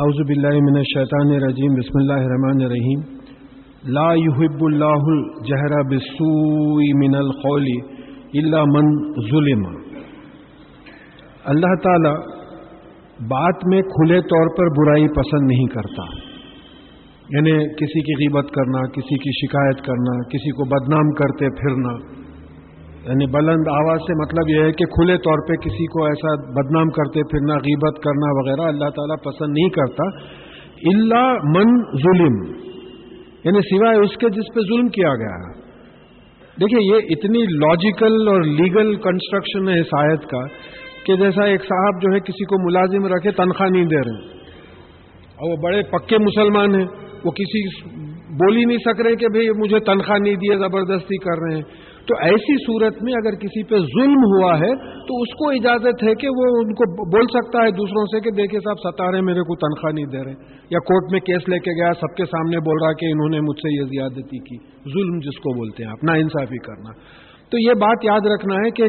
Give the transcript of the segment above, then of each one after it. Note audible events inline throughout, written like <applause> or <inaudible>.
اعوذ باللہ من الشیطان الرجیم، بسم اللہ الرحمن الرحیم. لا يحب اللہ الجہر بالسوء من القول الا من ظلم. اللہ تعالی بات میں کھلے طور پر برائی پسند نہیں کرتا. یعنی کسی کی غیبت کرنا، کسی کی شکایت کرنا، کسی کو بدنام کرتے پھرنا یعنی بلند آواز سے مطلب یہ ہے کہ کھلے طور پہ کسی کو ایسا بدنام کرتے پھرنا، غیبت کرنا وغیرہ اللہ تعالیٰ پسند نہیں کرتا۔ اللہ من ظلم۔ یعنی سوائے اس کے جس پہ ظلم کیا گیا۔ ہے دیکھیے یہ اتنی لاجیکل اور لیگل کنسٹرکشن ہے اس آیت کا کہ جیسا ایک صاحب جو ہے کسی کو ملازم رکھے تنخواہ نہیں دے رہے۔ اور وہ بڑے پکے مسلمان ہیں۔ وہ کسی بول ہی نہیں سک رہے کہ بھئی مجھے تنخواہ نہیں دیے زبردستی کر رہے ہیں۔ تو ایسی صورت میں اگر کسی پہ ظلم ہوا ہے، تو اس کو اجازت ہے کہ وہ ان کو بول سکتا ہے دوسروں سے کہ دیکھیں صاحب، ستارے میرے کو تنخواہ نہیں دے رہے یا کورٹ میں کیس لے کے گیا، سب کے سامنے بول رہا کہ انہوں نے مجھ سے یہ زیادتی کی۔ ظلم جس کو بولتے ہیں اپنا انصافی کرنا۔ تو یہ بات یاد رکھنا ہے کہ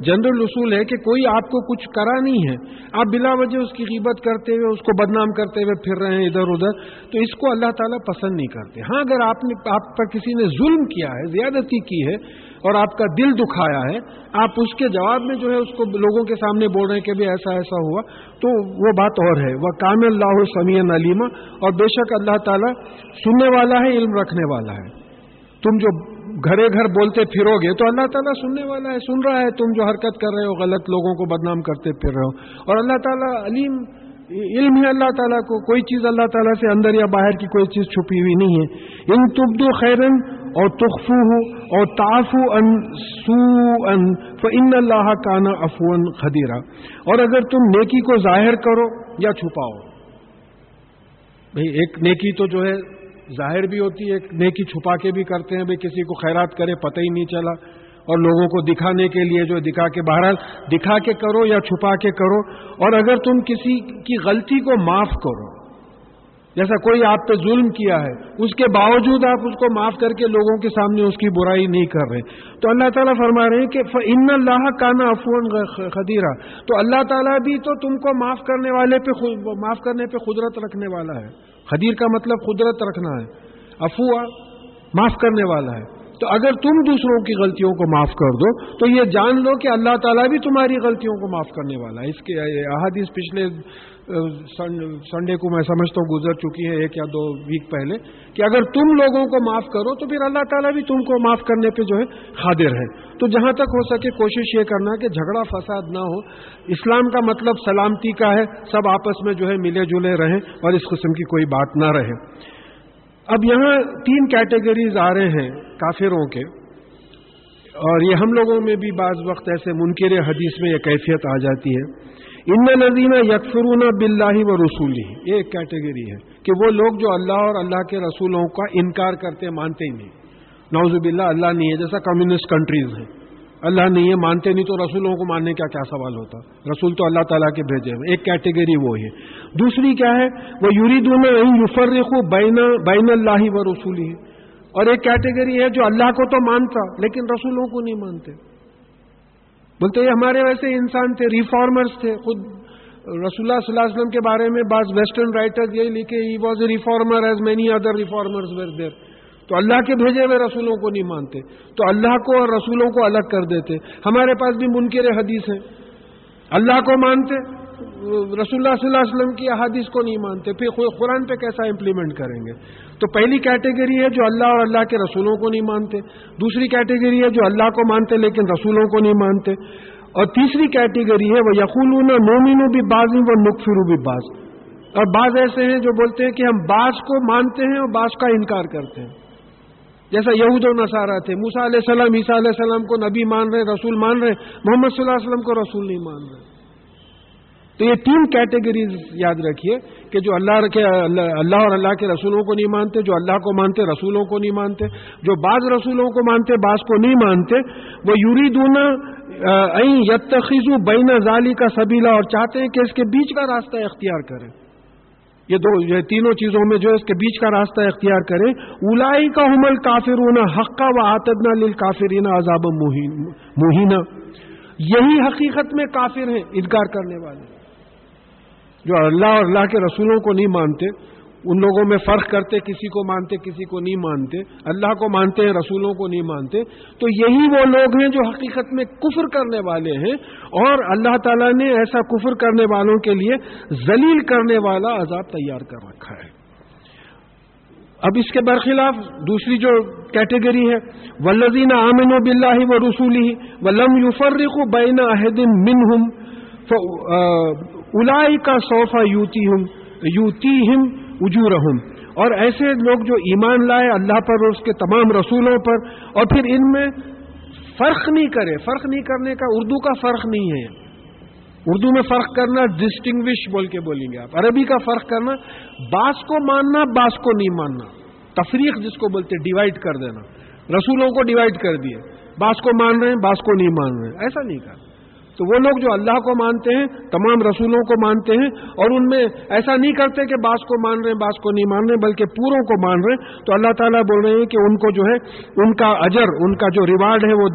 جنرل اصول ہے کہ کوئی آپ کو کچھ کرا نہیں ہے۔ آپ بلا وجہ اس کی غیبت کرتے ہوئے، اس کو بدنام کرتے ہوئے پھر رہے ہیں ادھر ادھر، تو اس کو اللہ تعالیٰ پسند نہیں کرتے۔ ہاں اگر آپ نے، آپ پر کسی نے ظلم کیا ہے، زیادتی کی ہے اور آپ کا دل دکھایا ہے، آپ اس کے جواب میں جو ہے اس کو لوگوں کے سامنے بول رہے ہیں کہ بھی ایسا ایسا ہوا، تو وہ بات اور ہے۔ وہ کام اللہ سمیع علیمہ اور بے شک اللہ تعالیٰ سننے والا ہے، علم رکھنے والا ہے۔ تم جو گھرے گھر بولتے پھرو گے، تو اللہ تعالیٰ سننے والا ہے، سن رہا ہے۔ تم جو حرکت کر رہے ہو، غلط لوگوں کو بدنام کرتے پھر رہے ہو۔ اور اللہ تعالیٰ علیم، علم ہے اللہ تعالیٰ کو، کوئی چیز اللہ تعالیٰ سے اندر یا باہر کی کوئی چیز چھپی ہوئی نہیں ہے۔ ان تبدو خیرن اور تخفو ہو اور تافو ان سو ان ان اللہ کانا افون خدیرہ اور اگر تم نیکی کو ظاہر کرو یا چھپاؤ۔ بھئی ایک نیکی تو جو ہے ظاہر بھی ہوتی ہے، ایک نیکی چھپا کے بھی کرتے ہیں بھائی کسی کو خیرات کرے، پتہ ہی نہیں چلا۔ اور لوگوں کو دکھانے کے لیے جو دکھا کے بہرحال دکھا کے کرو یا چھپا کے کرو۔ اور اگر تم کسی کی غلطی کو معاف کرو جیسا کوئی آپ پہ ظلم کیا ہے، اس کے باوجود آپ اس کو معاف کر کے لوگوں کے سامنے اس کی برائی نہیں کر رہے۔ تو اللہ تعالیٰ فرما رہے ہیں کہ ان اللہ کانا افون خدیرہ تو اللہ تعالیٰ بھی تو تم کو معاف کرنے والے پہ معاف کرنے پہ قدرت رکھنے والا ہے۔ خدیر کا مطلب قدرت رکھنا ہے۔ افوا معاف کرنے والا ہے۔ تو اگر تم دوسروں کی غلطیوں کو معاف کر دو، تو یہ جان لو کہ اللہ تعالیٰ بھی تمہاری غلطیوں کو معاف کرنے والا ہے۔ اس کے احادیث پچھلے سنڈے کو میں سمجھتا ہوں گزر چکی ہے ایک یا دو ویک پہلے کہ اگر تم لوگوں کو معاف کرو تو پھر اللہ تعالیٰ بھی تم کو معاف کرنے پہ جو ہے خادر ہے۔ تو جہاں تک ہو سکے کوشش یہ کرنا کہ جھگڑا فساد نہ ہو۔ اسلام کا مطلب سلامتی کا ہے۔ سب آپس میں جو ہے ملے جلے رہیں اور اس قسم کی کوئی بات نہ رہے۔ اب یہاں تین کیٹیگریز آ رہے ہیں کافروں کے۔ اور یہ ہم لوگوں میں بھی بعض وقت ایسے منکر حدیث میں یہ کیفیت آ جاتی ہے۔ ان نظیمہ یکفرون بلّہ و رسولی یہ ایک کیٹیگری ہے کہ وہ لوگ جو اللہ اور اللہ کے رسولوں کا انکار کرتے مانتے ہی نہیں. نوز باللہ، اللہ نہیں ہے، جیسا کمیونسٹ کنٹریز ہیں. اللہ نہیں ہے، مانتے نہیں تو رسولوں کو ماننے کا کیا سوال ہوتا؟ رسول تو اللہ تعالیٰ کے بھیجے ہوئے، ایک کیٹیگری وہ ہے. دوسری کیا ہے؟ وہ یوری دون یوفرق بین بین اللہ و رسولی اور ایک کیٹیگری ہے جو اللہ کو تو مانتا، لیکن رسولوں کو نہیں مانتے. بولتے یہ ہمارے ویسے انسان تھے ریفارمرز تھے۔ خود رسول اللہ صلی اللہ علیہ وسلم کے بارے میں بعض ویسٹرن رائٹر یہی لکھے ہی was a reformer as many other reformers were there تو اللہ کے بھیجے ہوئے رسولوں کو نہیں مانتے۔ تو اللہ کو اور رسولوں کو الگ کر دیتے۔ ہمارے پاس بھی منکر حدیث ہیں۔ اللہ کو مانتے، رسول اللہ صلی اللہ علیہ وسلم کی احادیث کو نہیں مانتے۔ پھر قرآن پہ کیسا امپلیمنٹ کریں گے؟ تو پہلی کیٹیگری ہے جو اللہ اور اللہ کے رسولوں کو نہیں مانتے، دوسری کیٹیگری ہے جو اللہ کو مانتے لیکن رسولوں کو نہیں مانتے، اور تیسری کیٹیگری ہے وہ یقول مومن بھی باز و نقفر بھی باز اور بعض ایسے ہیں جو بولتے ہیں کہ ہم بعض کو مانتے ہیں اور بعض کا انکار کرتے ہیں۔ جیسا یہود و نصارہ تھے موسا علیہ السلام، عیسیٰ علیہ السلام کو نبی مان رہے، رسول مان رہے، محمد صلی اللہ علیہ وسلم کو رسول نہیں مان رہے۔ تو یہ تین کیٹیگریز یاد رکھیے کہ جو اللہ کے اللہ اور اللہ کے رسولوں کو نہیں مانتے، جو اللہ کو مانتے، رسولوں کو نہیں مانتے، جو بعض رسولوں کو مانتے، بعض کو نہیں مانتے، وہ یوری دونا یتخیزو بین ظالی کا سبیلا اور چاہتے ہیں کہ اس کے بیچ کا راستہ اختیار کریں۔ یہ دو یہ تینوں چیزوں میں جو ہے اس کے بیچ کا راستہ اختیار کریں۔ الائی کا حمل کافر حقہ و آتدنا لل کافرین عذاب مہینہ یہی حقیقت میں کافر ہیں، انکار کرنے والے۔ جو اللہ اور اللہ کے رسولوں کو نہیں مانتے، ان لوگوں میں فرق کرتے، کسی کو مانتے، کسی کو نہیں مانتے، اللہ کو مانتے ہیں رسولوں کو نہیں مانتے۔ تو یہی وہ لوگ ہیں جو حقیقت میں کفر کرنے والے ہیں اور اللہ تعالیٰ نے ایسا کفر کرنے والوں کے لیے ذلیل کرنے والا عذاب تیار کر رکھا ہے۔ اب اس کے برخلاف دوسری جو کیٹیگری ہے ولزین عامن و بلّہ و رسولی ولم یوفرق بین احدین منہم الائی کا صوفہ یوتی ہم یوتی ہم اجورہم۔ اور ایسے لوگ جو ایمان لائے اللہ پر اور اس کے تمام رسولوں پر، اور پھر ان میں فرق نہیں کرے۔ فرق نہیں کرنے کا اردو کا فرق نہیں ہے۔ اردو میں فرق کرنا ڈسٹنگوش بول کے بولیں گے آپ۔ عربی کا فرق کرنا باس کو ماننا باس کو نہیں ماننا۔ تفریق جس کو بولتے ڈیوائڈ کر دینا۔ رسولوں کو ڈیوائڈ کر دیے۔ باس کو مان رہے ہیں باس کو نہیں مان رہے۔ ہیں ایسا نہیں کرنا تو وہ لوگ جو اللہ کو مانتے ہیں، تمام رسولوں کو مانتے ہیں اور ان میں ایسا نہیں کرتے کہ باس کو مان رہے ہیں باس کو نہیں مان رہے، بلکہ پوروں کو مان رہے ہیں۔ تو اللہ تعالیٰ بول رہے ہیں کہ ان کو جو ہے، ان کا اجر، ان کا جو ریوارڈ ہے، وہ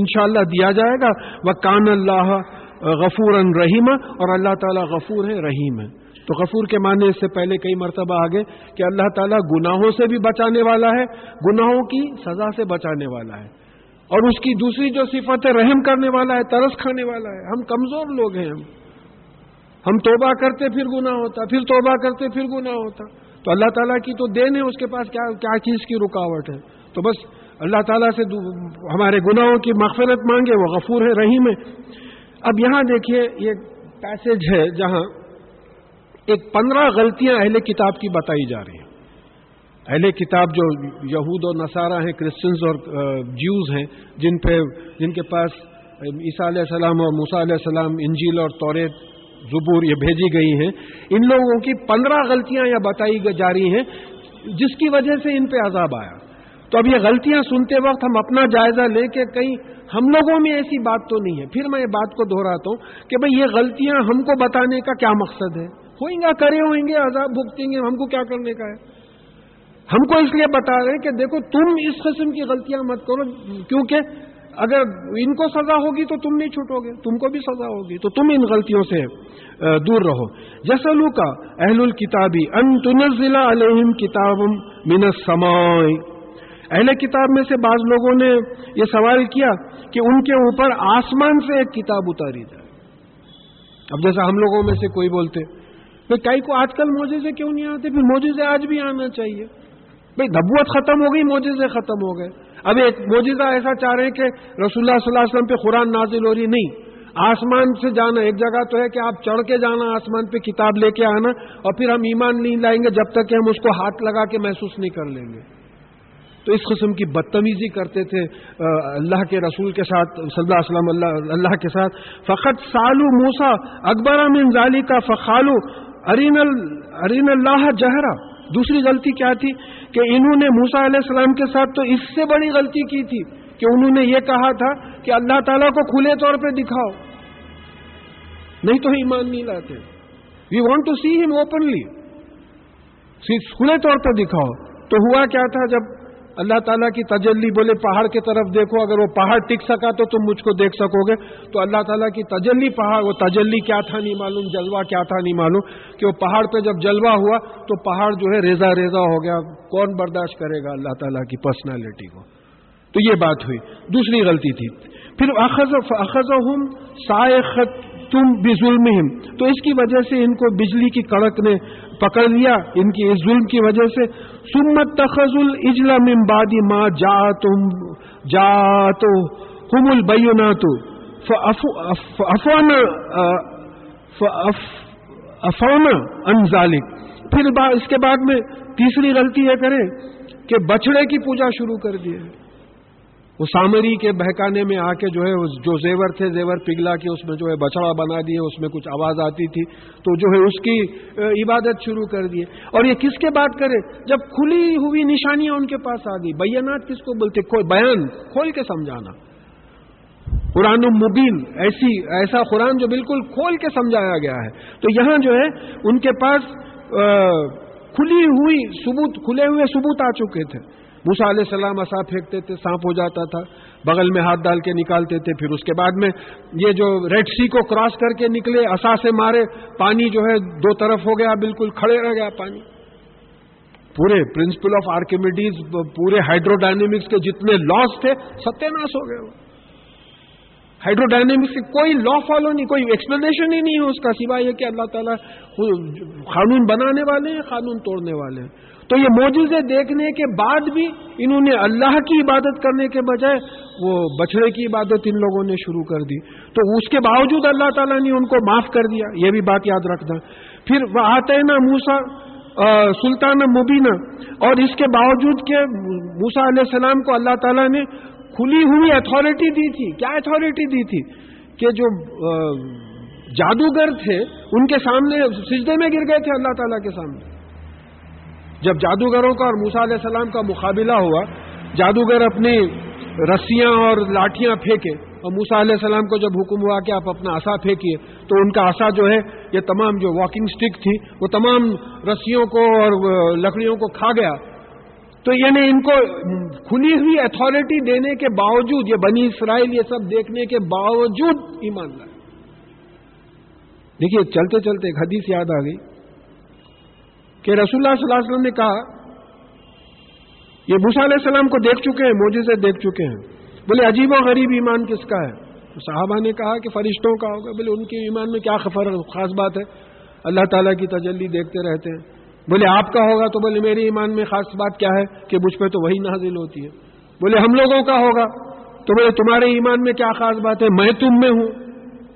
انشاءاللہ دیا جائے گا۔ وہ کان اللہ غفور رحیم اور اللہ تعالیٰ غفور ہے، رحیم ہے۔ تو غفور کے معنی اس سے پہلے کئی مرتبہ آگے کہ اللہ تعالیٰ گناہوں سے بھی بچانے والا ہے، گناہوں کی سزا سے بچانے والا ہے۔ اور اس کی دوسری جو صفت ہے، رحم کرنے والا ہے، ترس کھانے والا ہے۔ ہم کمزور لوگ ہیں ہم۔ ہم توبہ کرتے پھر گنا ہوتا، پھر توبہ کرتے پھر گنا ہوتا۔ تو اللہ تعالیٰ کی تو دین ہے، اس کے پاس کیا کیا چیز کی رکاوٹ ہے؟ تو بس اللہ تعالیٰ سے ہمارے گناہوں کی مغفرت مانگے، وہ غفور ہے، رحیم ہے۔ اب یہاں دیکھیے، یہ پیسج ہے جہاں ایک پندرہ غلطیاں اہل کتاب کی بتائی جا رہی ہیں۔ اہل کتاب جو یہود اور نصارہ ہیں کرسچنز اور جیوز ہیں، جن پہ، جن کے پاس عیسیٰ علیہ السلام اور موسیٰ علیہ السلام، انجیل اور توریت زبور یہ بھیجی گئی ہیں۔ ان لوگوں کی پندرہ غلطیاں یا بتائی جا رہی ہیں، جس کی وجہ سے ان پہ عذاب آیا۔ تو اب یہ غلطیاں سنتے وقت ہم اپنا جائزہ لے کے کہیں ہم لوگوں میں ایسی بات تو نہیں ہے۔ پھر میں یہ بات کو دہراتا ہوں کہ بھئی یہ غلطیاں ہم کو بتانے کا کیا مقصد ہے؟ ہوئیں گا، کرے ہوئیں گے، عذاب بھگتیں گے، ہم کو کیا کرنے کا ہے؟ ہم کو اس لیے بتا رہے ہیں کہ دیکھو تم اس قسم کی غلطیاں مت کرو، کیونکہ اگر ان کو سزا ہوگی تو تم نہیں چھوٹو گے، تم کو بھی سزا ہوگی، تو تم ان غلطیوں سے دور رہو۔ جسلو کا اہل الکتابی ان تنزلہ علیہم کتاب من السماء۔ اہل کتاب میں سے بعض لوگوں نے یہ سوال کیا کہ ان کے اوپر آسمان سے ایک کتاب اتاری جائے۔ اب جیسا ہم لوگوں میں سے کوئی بولتے کئی کو آج کل موجے سے کیوں نہیں آتے؟ پھر موجے سے آج بھی آنا چاہیے۔ بھائی نبوت ختم ہو گئی موجزے ختم ہو گئے۔ اب ایک موجزہ ایسا چاہ رہے ہیں کہ رسول اللہ صلی اللہ علیہ وسلم پہ قرآن نازل ہو رہی نہیں، آسمان سے جانا ایک جگہ تو ہے کہ آپ چڑھ کے جانا، آسمان پہ کتاب لے کے آنا اور پھر ہم ایمان نہیں لائیں گے جب تک کہ ہم اس کو ہاتھ لگا کے محسوس نہیں کر لیں گے۔ تو اس قسم کی بدتمیزی کرتے تھے اللہ کے رسول کے ساتھ، صلی اللہ علیہ وسلم، اللہ اللہ کے ساتھ۔ فقط سالو موسا اکبر من ظالی کا فخالو ارین ارین اللہ جہرا۔ دوسری غلطی کیا تھی؟ کہ انہوں نے موسا علیہ السلام کے ساتھ تو اس سے بڑی غلطی کی تھی کہ انہوں نے یہ کہا تھا کہ اللہ تعالیٰ کو کھلے طور پہ دکھاؤ۔ نہیں تو ایمان نہیں لاتے۔ وی وانٹ ٹو سی ہم اوپنلی کھلے طور پہ دکھاؤ۔ تو ہوا کیا تھا جب اللہ تعالیٰ کی تجلی بولے پہاڑ کی طرف دیکھو، اگر وہ پہاڑ ٹک سکا تو تم مجھ کو دیکھ سکو گے۔ تو اللہ تعالیٰ کی تجلی پہاڑ، وہ تجلی کیا تھا نہیں معلوم، جلوہ کیا تھا نہیں معلوم۔ کہ وہ پہاڑ پہ جب جلوہ ہوا تو پہاڑ جو ہے ریزا ریزا ہو گیا۔ کون برداشت کرے گا اللہ تعالیٰ کی پرسنالٹی کو؟ تو یہ بات ہوئی۔ دوسری غلطی تھی۔ پھر اخذ اخذ تم بھی ظلم تو اس کی وجہ سے ان کو بجلی کی کڑک نے پکڑ لیا۔ ان کی اس ظلم کی وجہ سے سمت تخذ الجلا ممبادی ماں جا تم جا تو ہم البینا تو افوان افوان انزالک پھر اس کے بعد میں تیسری غلطی یہ کریں کہ بچڑے کی پوجا شروع کر دیے وہ سامری کے بہکانے میں آ کے جو ہے جو زیور تھے، زیور پگھلا کے اس میں جو ہے بچڑا بنا دیے، اس میں کچھ آواز آتی تھی۔ تو جو ہے اس کی عبادت شروع کر دیے۔ اور یہ کس کے بات کرے؟ جب کھلی ہوئی نشانیاں ان کے پاس آ گئی۔ بیانات کس کو بولتے؟ بیان، کھول کے سمجھانا۔ قرآن مبین، ایسی، ایسا قرآن جو بالکل کھول کے سمجھایا گیا ہے۔ تو یہاں جو ہے ان کے پاس کھلی ہوئی ثبوت، کھلے ہوئے ثبوت آ چکے تھے۔ موسا علیہ السلام اصا پھینکتے تھے، سانپ ہو جاتا تھا، بغل میں ہاتھ ڈال کے نکالتے تھے، پھر اس کے بعد میں یہ جو ریڈ سی کو کراس کر کے نکلے اصا سے مارے، پانی جو ہے دو طرف ہو گیا، بالکل کھڑے رہ گیا پانی۔ پورے پرنسپل آف آرکیمیڈیز پورے ہائیڈرو ڈائنمکس کے جتنے لاس تھے، ستیہ ناش ہو گئے وہ۔ ہائیڈرو ڈائنمکس کی کوئی لا فالو نہیں، کوئی ایکسپلینیشن ہی نہیں ہے اس کا، سوائے یہ کہ اللہ تعالیٰ قانون بنانے والے ہیں قانون توڑنے والے ہیں۔ تو یہ موجودے دیکھنے کے بعد بھی انہوں نے اللہ کی عبادت کرنے کے بجائے وہ بچڑے کی عبادت ان لوگوں نے شروع کر دی۔ تو اس کے باوجود اللہ تعالیٰ نے ان کو معاف کر دیا۔ یہ بھی بات یاد رکھنا۔ پھر وہ آتے نا موسا سلطان مبینہ اور اس کے باوجود کہ موسا علیہ السلام کو اللہ تعالیٰ نے کھلی ہوئی اتھارٹی دی تھی۔ کیا اتھارٹی دی تھی؟ کہ جو جادوگر تھے، ان کے سامنے سجدے میں گر گئے تھے اللہ تعالیٰ کے سامنے۔ جب جادوگروں کا اور موسا علیہ السلام کا مقابلہ ہوا، جادوگر اپنی رسیاں اور لاٹیاں پھینکے اور موسا علیہ السلام کو جب حکم ہوا کہ آپ اپنا آسا پھینکیے، تو ان کا آسا جو ہے، یہ تمام جو واکنگ سٹک تھی، وہ تمام رسیوں کو اور لکڑیوں کو کھا گیا۔ تو یعنی ان کو کھلی ہوئی اتارٹی دینے کے باوجود، یہ بنی اسرائیل یہ سب دیکھنے کے باوجود ایمان لائے دیکھیے، چلتے چلتے ایک حدیث یاد آ گئی۔ کہ رسول اللہ صلی اللہ علیہ وسلم نے کہا، یہ بھوسا علیہ السلام کو دیکھ چکے ہیں موجے سے دیکھ چکے ہیں۔ بولے، عجیب و غریب ایمان کس کا ہے؟ صحابہ نے کہا کہ فرشتوں کا ہوگا۔ بولے، ان کے ایمان میں کیا خفر خاص بات ہے، اللہ تعالیٰ کی تجلی دیکھتے رہتے ہیں۔ بولے، آپ کا ہوگا تو بولے، میرے ایمان میں خاص بات کیا ہے کہ مجھ پہ تو وہی نازل ہوتی ہے۔ بولے، ہم لوگوں کا ہوگا۔ تو بولے، تمہارے ایمان میں کیا خاص بات ہے؟ میں تم میں ہوں۔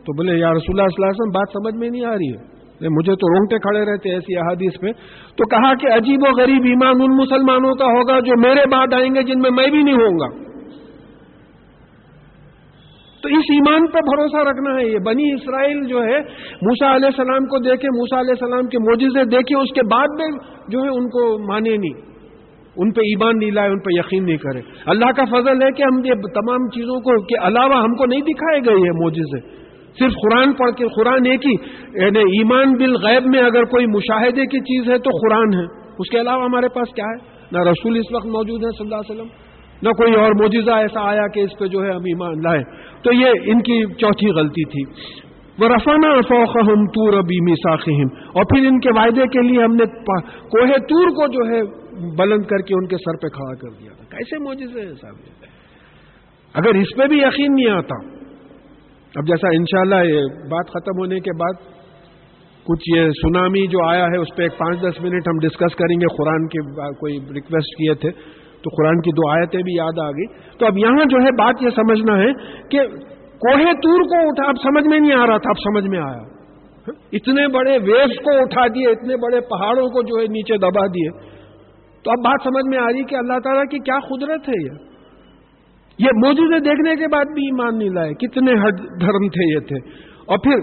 تو بولے، یا رسول اللہ صلی اللہ علیہ وسلم، بات سمجھ میں نہیں آ رہی ہے۔ مجھے تو رونگٹے کھڑے رہتے ایسی احادیث پہ تو کہا کہ عجیب و غریب ایمان ان مسلمانوں کا ہوگا جو میرے بعد آئیں گے جن میں میں بھی نہیں ہوں گا۔ تو اس ایمان پہ بھروسہ رکھنا ہے۔ یہ بنی اسرائیل جو ہے موسا علیہ السلام کو دیکھے موسا علیہ السلام کے موجزے دیکھے، اس کے بعد میں جو ہے ان کو مانے نہیں۔ ان پہ ایمان نہیں لائے، ان پہ یقین نہیں کرے۔ اللہ کا فضل ہے کہ ہم یہ تمام چیزوں کو، کے علاوہ ہم کو نہیں دکھائے گئے یہ موجزے صرف قرآن پڑھ کے قرآن ایک ہی یعنی ایمان بالغیب میں اگر کوئی مشاہدے کی چیز ہے تو قرآن ہے۔ اس کے علاوہ ہمارے پاس کیا ہے؟ نہ رسول اس وقت موجود ہے صلی اللہ علیہ وسلم، نہ کوئی اور موجزہ ایسا آیا کہ اس پہ جو ہے ہم ایمان لائے تو یہ ان کی چوتھی غلطی تھی۔ وہ رفانہ فوق ہم تور ابھی میساخم اور پھر ان کے وعدے کے لیے ہم نے کوہ تور کو جو ہے بلند کر کے ان کے سر پہ کھڑا کر دیا تھا۔ کیسے موجزے ہیں صاحب اگر اس پہ بھی یقین نہیں آتا اب جیسا انشاءاللہ یہ بات ختم ہونے کے بعد کچھ یہ سونامی جو آیا ہے، اس پہ ایک پانچ دس منٹ ہم ڈسکس کریں گے، قرآن کے کوئی ریکویسٹ کیے تھے، تو قرآن کی دو آیتیں بھی یاد آ گئی تو اب یہاں جو ہے بات یہ سمجھنا ہے کہ کوہ تور کو اٹھا، اب سمجھ میں نہیں آ رہا تھا، اب سمجھ میں آیا۔ اتنے بڑے ویوز کو اٹھا دیے، اتنے بڑے پہاڑوں کو جو ہے نیچے دبا دیے۔ تو اب بات سمجھ میں آ رہی کہ اللہ تعالیٰ کی کیا قدرت ہے یہ؟ یہ موجودے دیکھنے کے بعد بھی ایمان نہیں لائے۔ کتنے دھرم تھے یہ تھے۔ اور پھر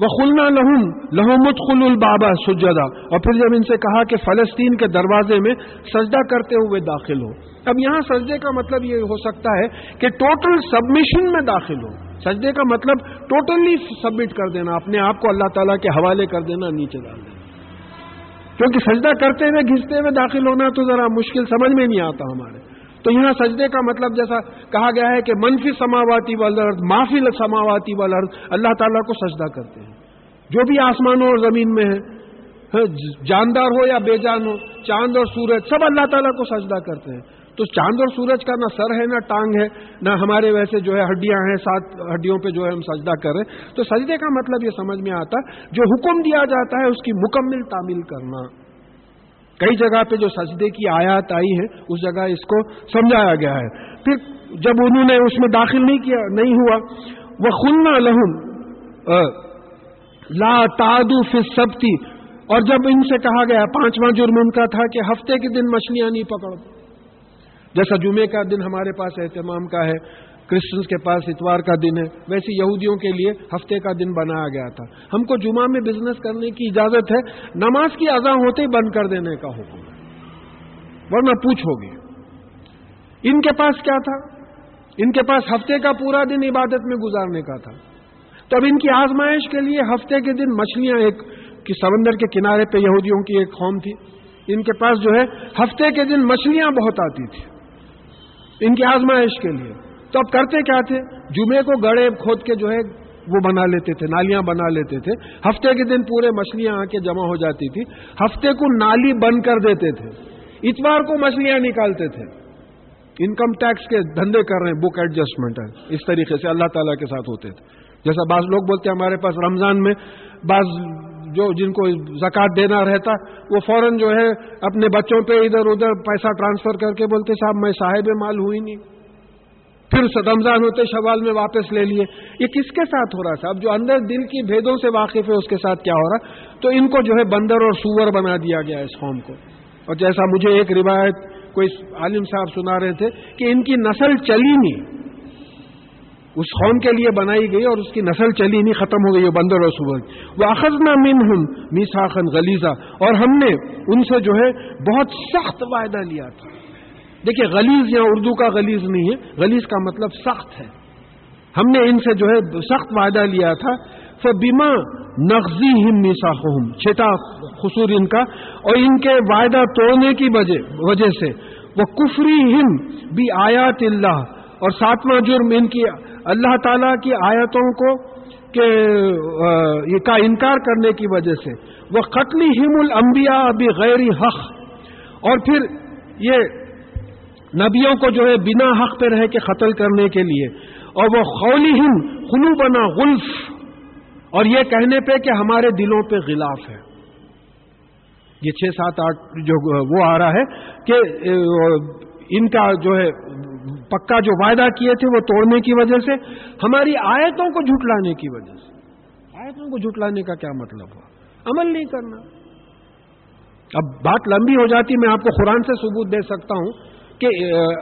وہ خلنا لہم لہومت خل البابا سجدا۔ اور پھر جب ان سے کہا کہ فلسطین کے دروازے میں سجدہ کرتے ہوئے داخل ہو۔ اب یہاں سجدے کا مطلب یہ ہو سکتا ہے کہ ٹوٹل سبمیشن میں داخل ہو۔ سجدے کا مطلب ٹوٹلی سبمٹ کر دینا، اپنے آپ کو اللہ تعالیٰ کے حوالے کر دینا، نیچے ڈال دینا۔ کیونکہ سجدہ کرتے ہوئے، گھستے ہوئے داخل ہونا تو ذرا مشکل، سمجھ میں نہیں آتا ہمارے۔ تو یہاں سجدے کا مطلب جیسا کہا گیا ہے کہ منفی سماواتی والارض معافی سماواتی والارض، اللہ تعالیٰ کو سجدہ کرتے ہیں۔ جو بھی آسمانوں اور زمین میں ہے، جاندار ہو یا بے جان ہو، چاند اور سورج، سب اللہ تعالیٰ کو سجدہ کرتے ہیں۔ تو چاند اور سورج کا نہ سر ہے، نہ ٹانگ ہے، نہ ہمارے ویسے جو ہے ہڈیاں ہیں، سات ہڈیوں پہ جو ہے ہم سجدہ کر رہے ہیں۔ تو سجدے کا مطلب یہ سمجھ میں آتا، جو حکم دیا جاتا ہے، اس کی مکمل تعمیل کرنا۔ کئی جگہ پہ جو سجدے کی آیات آئی ہے، اس جگہ اس کو سمجھایا گیا ہے۔ پھر جب انہوں نے اس میں داخل نہیں کیا، نہیں ہوا وہ خلنا لہم لا تادو سبتی اور جب ان سے کہا گیا، پانچواں جرم ان کا تھا کہ ہفتے کے دن مچھلیاں نہیں پکڑ جیسا جمعے کا دن ہمارے پاس اہتمام کا ہے کرسچنس کے پاس اتوار کا دن ہے، ویسے یہودیوں کے لیے ہفتے کا دن بنایا گیا تھا۔ ہم کو جمعہ میں بزنس کرنے کی اجازت ہے، نماز کی اذا ہوتے ہی بند کر دینے کا حکم ہے۔ ورنہ پوچھو گے۔ ان کے پاس کیا تھا؟ ان کے پاس ہفتے کا پورا دن عبادت میں گزارنے کا تھا۔ تب ان کی آزمائش کے لیے ہفتے کے دن مچھلیاں ایک کی سمندر کے کنارے پہ یہودیوں کی ایک قوم تھی۔ ان کے پاس جو ہے، ہفتے کے دن مچھلیاں بہت آتی تھی ان کی آزمائش کے لیے۔ تو اب کرتے کیا تھے؟ جمعے کو گڑے کھود کے جو ہے وہ بنا لیتے تھے، نالیاں بنا لیتے تھے۔ ہفتے کے دن پورے مچھلیاں آ کے جمع ہو جاتی تھی۔ ہفتے کو نالی بند کر دیتے تھے۔ اتوار کو مچھلیاں نکالتے تھے۔ انکم ٹیکس کے دھندے کر رہے ہیں بک ایڈجسٹمنٹ ہے اس طریقے سے اللہ تعالیٰ کے ساتھ ہوتے تھے۔ جیسا بعض لوگ بولتے ہیں، ہمارے پاس رمضان میں بعض جو جن کو زکات دینا رہتا، وہ فوراً جو ہے اپنے بچوں پہ ادھر ادھر پیسہ ٹرانسفر کر کے بولتے، صاحب میں صاحب مال ہوئی نہیں۔ پھر رمضان ہوتے شوال میں واپس لے لیے۔ یہ کس کے ساتھ ہو رہا تھا؟ اب جو اندر دل کی بھیدوں سے واقف ہے، اس کے ساتھ کیا ہو رہا؟ تو ان کو جو ہے بندر اور سور بنا دیا گیا اس قوم کو۔ اور جیسا مجھے ایک روایت کوئی عالم صاحب سنا رہے تھے کہ ان کی نسل چلی نہیں۔ اس قوم کے لیے بنائی گئی اور اس کی نسل چلی نہیں، ختم ہو گئی وہ بندر اور صبح وہ اخذنا من ہوں میساخن غلیزہ اور ہم نے ان سے جو ہے بہت سخت وعدہ لیا تھا۔ دیکھیے غلیز یا اردو کا غلیز نہیں ہے۔ غلیز کا مطلب سخت ہے۔ ہم نے ان سے جو ہے سخت وعدہ لیا تھا۔ تو بیما نغزی ہم میسا چھٹا خصور ان کا۔ اور ان کے وعدہ توڑنے کی وجہ سے۔ وہ کفری ہم بھی آیات اللہ اور ساتواں جرم ان کی، اللہ تعالی کی آیتوں کو کا انکار کرنے کی وجہ سے۔ وہ قتل ہم المبیا ابھی غیر حق۔ اور پھر یہ نبیوں کو جو ہے بنا حق پہ رہ کے قتل کرنے کے لیے۔ اور وہ خولی ہم خلو بنا غلف۔ اور یہ کہنے پہ کہ ہمارے دلوں پہ غلاف ہے۔ یہ چھ سات آٹھ جو وہ آ رہا ہے کہ ان کا جو ہے پکا جو وعدہ کیے تھے وہ توڑنے کی وجہ سے۔ ہماری آیتوں کو جھٹلانے کی وجہ سے۔ آیتوں کو جھٹلانے کا کیا مطلب ہوا؟ عمل نہیں کرنا۔ اب بات لمبی ہو جاتی، میں آپ کو قرآن سے ثبوت دے سکتا ہوں۔ کہ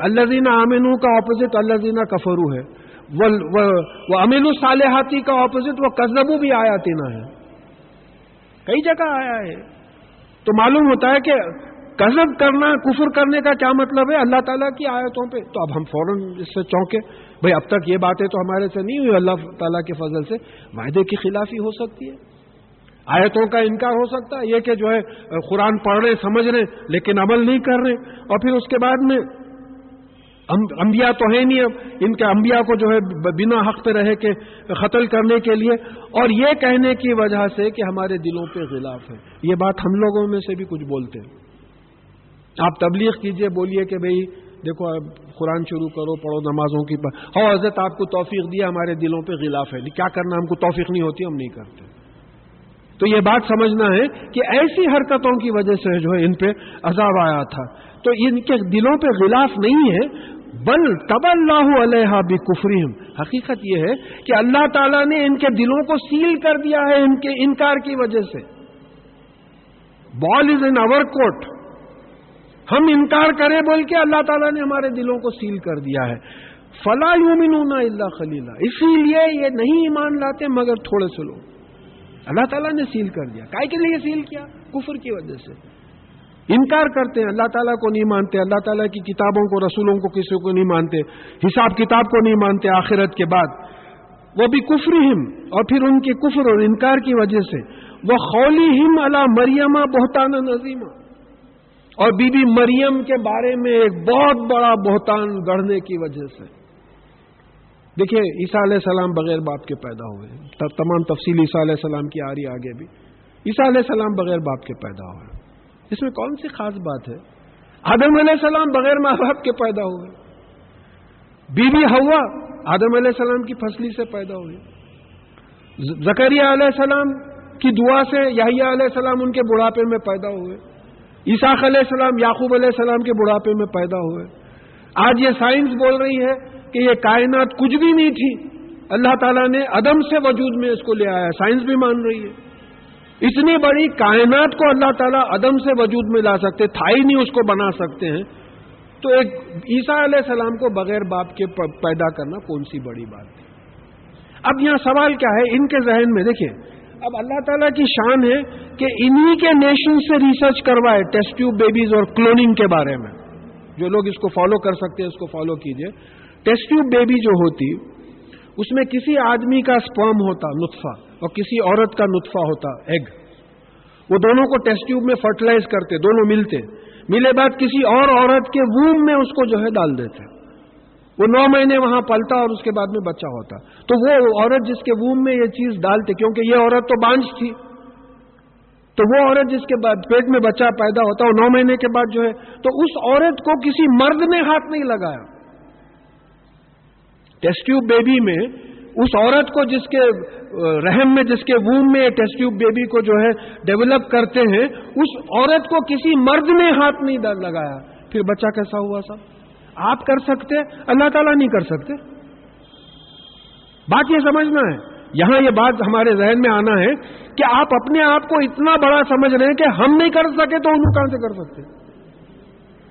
اللہ زینہ آمین کا اپوزٹ اللہ زینہ کفرو ہے وہ امین الصالحاتی کا اپوزٹ، وہ کزبو بھی آیا تینا ہے۔ کئی جگہ آیا ہے۔ تو معلوم ہوتا ہے کہ کزب کرنا، کفر کرنے کا کیا مطلب ہے؟ اللہ تعالیٰ کی آیتوں پہ۔ تو اب ہم فوراً اس سے چونکے۔ بھائی اب تک یہ باتیں تو ہمارے سے نہیں ہوئی، اللہ تعالیٰ کے فضل سے۔ معاہدے کی خلافی ہو سکتی ہے۔ آیتوں کا انکار ہو سکتا ہے، یہ کہ جو ہے، قرآن پڑھ رہے، سمجھ رہے، لیکن عمل نہیں کر رہے۔ اور پھر اس کے بعد میں انبیاء تو ہے نہیں اب۔ ان کے انبیاء کو جو ہے، بنا حق پہ رہے کہ قتل کرنے کے لیے۔ اور یہ کہنے کی وجہ سے کہ ہمارے دلوں پہ غلاف ہے۔ یہ بات ہم لوگوں میں سے بھی کچھ بولتے ہیں۔ آپ تبلیغ کیجیے، بولیے کہ بھئی دیکھو قرآن شروع کرو، پڑھو نمازوں کی۔ ہو حضرت، آپ کو توفیق دیا، ہمارے دلوں پہ غلاف ہے۔ کیا کرنا، ہم کو توفیق نہیں ہوتی، ہم نہیں کرتے۔ تو یہ بات سمجھنا ہے کہ ایسی حرکتوں کی وجہ سے جو ہے ان پہ عذاب آیا تھا۔ تو ان کے دلوں پہ غلاف نہیں ہے، بل تب اللہ علیہ بھی کفریم حقیقت یہ ہے کہ اللہ تعالیٰ نے ان کے دلوں کو سیل کر دیا ہے ان کے انکار کی وجہ سے۔ بال از ان اوور کوٹ ہم انکار کریں بول کے اللہ تعالیٰ نے ہمارے دلوں کو سیل کر دیا ہے۔ فلا یومنون اللہ خلیلہ اسی لیے یہ نہیں ایمان لاتے مگر تھوڑے سے لوگ۔ اللہ تعالیٰ نے سیل کر دیا۔ کائے کے لیے سیل کیا؟ کفر کی وجہ سے۔ انکار کرتے ہیں۔ اللہ تعالیٰ کو نہیں مانتے۔ اللہ تعالیٰ کی کتابوں کو، رسولوں کو کسی کو نہیں مانتے۔ حساب کتاب کو نہیں مانتے آخرت کے بعد۔ وہ بھی کفر ہم اور پھر ان کے کفر اور انکار کی وجہ سے۔ وہ خولی ہم اللہ مریمہ بہتان نظیمہ اور بی بی مریم کے بارے میں ایک بہت بڑا بہتان گڑھنے کی وجہ سے۔ دیکھیے، عیسیٰ علیہ السلام بغیر باپ کے پیدا ہوئے۔ تمام تفصیل عیسیٰ علیہ السلام کی آ رہی آگے بھی۔ عیسیٰ علیہ السلام بغیر باپ کے پیدا ہوئے۔ اس میں کون سی خاص بات ہے؟ آدم علیہ السلام بغیر ماں باپ کے پیدا ہوئے۔ بی بی ہوا آدم علیہ السلام کی فصلی سے پیدا ہوئی۔ زکریہ علیہ السلام کی دعا سے یاہیا علیہ السلام ان کے بڑھاپے میں پیدا ہوئے۔ عیساق علیہ السلام، یعقوب علیہ السلام کے بڑھاپے میں پیدا ہوئے۔ آج یہ سائنس بول رہی ہے کہ یہ کائنات کچھ بھی نہیں تھی۔ اللہ تعالیٰ نے عدم سے وجود میں اس کو لے آیا۔ سائنس بھی مان رہی ہے۔ اتنی بڑی کائنات کو اللہ تعالیٰ عدم سے وجود میں لا سکتے، تھا ہی نہیں اس کو بنا سکتے ہیں۔ تو ایک عیسیٰ علیہ السلام کو بغیر باپ کے پیدا کرنا کون سی بڑی بات ہے؟ اب یہاں سوال کیا ہے ان کے ذہن میں؟ دیکھیں اب اللہ تعالیٰ کی شان ہے کہ انہی کے نیشن سے ریسرچ کروائے ٹیسٹ ٹیوب بیبیز اور کلوننگ کے بارے میں۔ جو لوگ اس کو فالو کر سکتے ہیں، اس کو فالو کیجیے۔ ٹیسٹ ٹیوب بیبی جو ہوتی، اس میں کسی آدمی کا اسپرم ہوتا، نطفہ، اور کسی عورت کا نطفہ ہوتا ایگ وہ دونوں کو ٹیسٹ ٹیوب میں فرٹیلائز کرتے، دونوں ملتے۔ ملے بعد کسی اور عورت کے ووم میں اس کو جو ہے ڈال دیتے۔ وہ نو مہینے وہاں پلتا اور اس کے بعد میں بچہ ہوتا۔ تو وہ عورت جس کے ووم میں یہ چیز ڈالتے، کیونکہ یہ عورت تو بانج تھی۔ تو وہ عورت جس کے بعد پیٹ میں بچہ پیدا ہوتا وہ نو مہینے کے بعد جو ہے، تو اس عورت کو کسی مرد نے ہاتھ نہیں لگایا۔ ٹیسٹ ٹیوب بیبی میں، اس عورت کو جس کے رحم میں، جس کے ووم میں ٹیسٹ ٹیوب بیبی کو جو ہے ڈیولپ کرتے ہیں، اس عورت کو کسی مرد نے ہاتھ نہیں لگایا۔ پھر بچہ کیسا ہوا صاحب آپ کر سکتے، اللہ تعالیٰ نہیں کر سکتے۔ بات یہ سمجھنا ہے۔ یہاں یہ بات ہمارے ذہن میں آنا ہے کہ آپ اپنے آپ کو اتنا بڑا سمجھ رہے ہیں کہ ہم نہیں کر سکے تو انہوں کہاں سے کر سکتے؟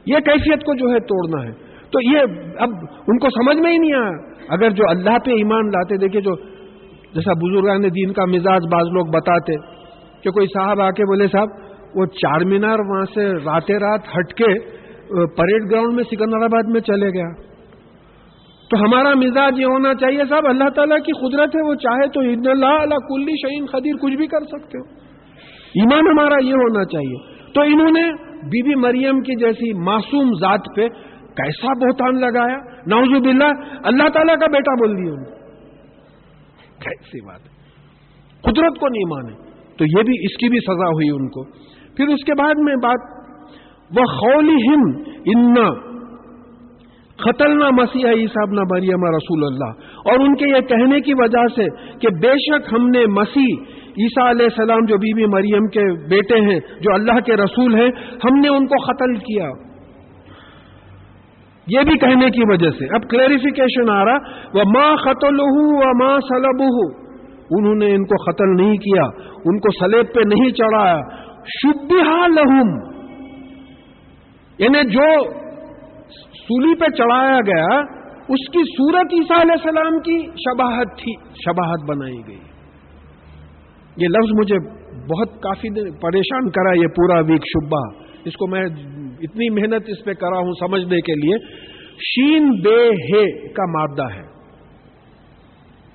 یہ کیفیت کو جو ہے توڑنا ہے۔ تو یہ اب ان کو سمجھ میں ہی نہیں آیا۔ اگر جو اللہ پہ ایمان لاتے دیکھیں جو جیسا بزرگان دین کا مزاج بعض لوگ بتاتے کہ کوئی صاحب آ کے بولے، صاحب، وہ چار مینار وہاں سے راتے رات ہٹ کے پریڈ گراؤنڈ میں سکندر آباد میں چلے گیا۔ تو ہمارا مزاج یہ ہونا چاہیے، صاحب، اللہ تعالیٰ کی قدرت ہے، وہ چاہے تو اللہ اللہ کلی شعین خدیر کچھ بھی کر سکتے ہو۔ ایمان ہمارا یہ ہونا چاہیے۔ تو انہوں نے بی بی مریم کی جیسی معصوم ذات پہ کیسا بہتان لگایا؟ نوز باللہ، اللہ تعالیٰ کا بیٹا بول دیا انہوں کیسی بات قدرت کو نہیں مانے۔ تو یہ بھی، اس کی بھی سزا ہوئی ان کو۔ پھر اس کے بعد میں بات وہ خولی ہند ان قتلنا مسیح عیسیٰ ابن مریم رسول اللہ اور ان کے یہ کہنے کی وجہ سے کہ بے شک ہم نے مسیح عیسیٰ علیہ السلام جو بی بی مریم کے بیٹے ہیں، جو اللہ کے رسول ہیں، ہم نے ان کو قتل کیا۔ یہ بھی کہنے کی وجہ سے۔ اب کلیریفیکیشن آ رہا وہ ماں قتل ہوں و ماں سلب انہوں نے ان کو قتل نہیں کیا، ان کو سلیب پہ نہیں چڑھایا۔ شبہ لہم یعنی جو سولی پہ چڑھایا گیا، اس کی صورت عیسیٰ علیہ السلام کی شباہت تھی، شباہت بنائی گئی۔ یہ لفظ مجھے بہت کافی پریشان کرا یہ پورا ویک شبہ۔ اس کو میں اتنی محنت اس پہ کرا ہوں سمجھنے کے لیے، شین بے ہے کا مادہ ہے۔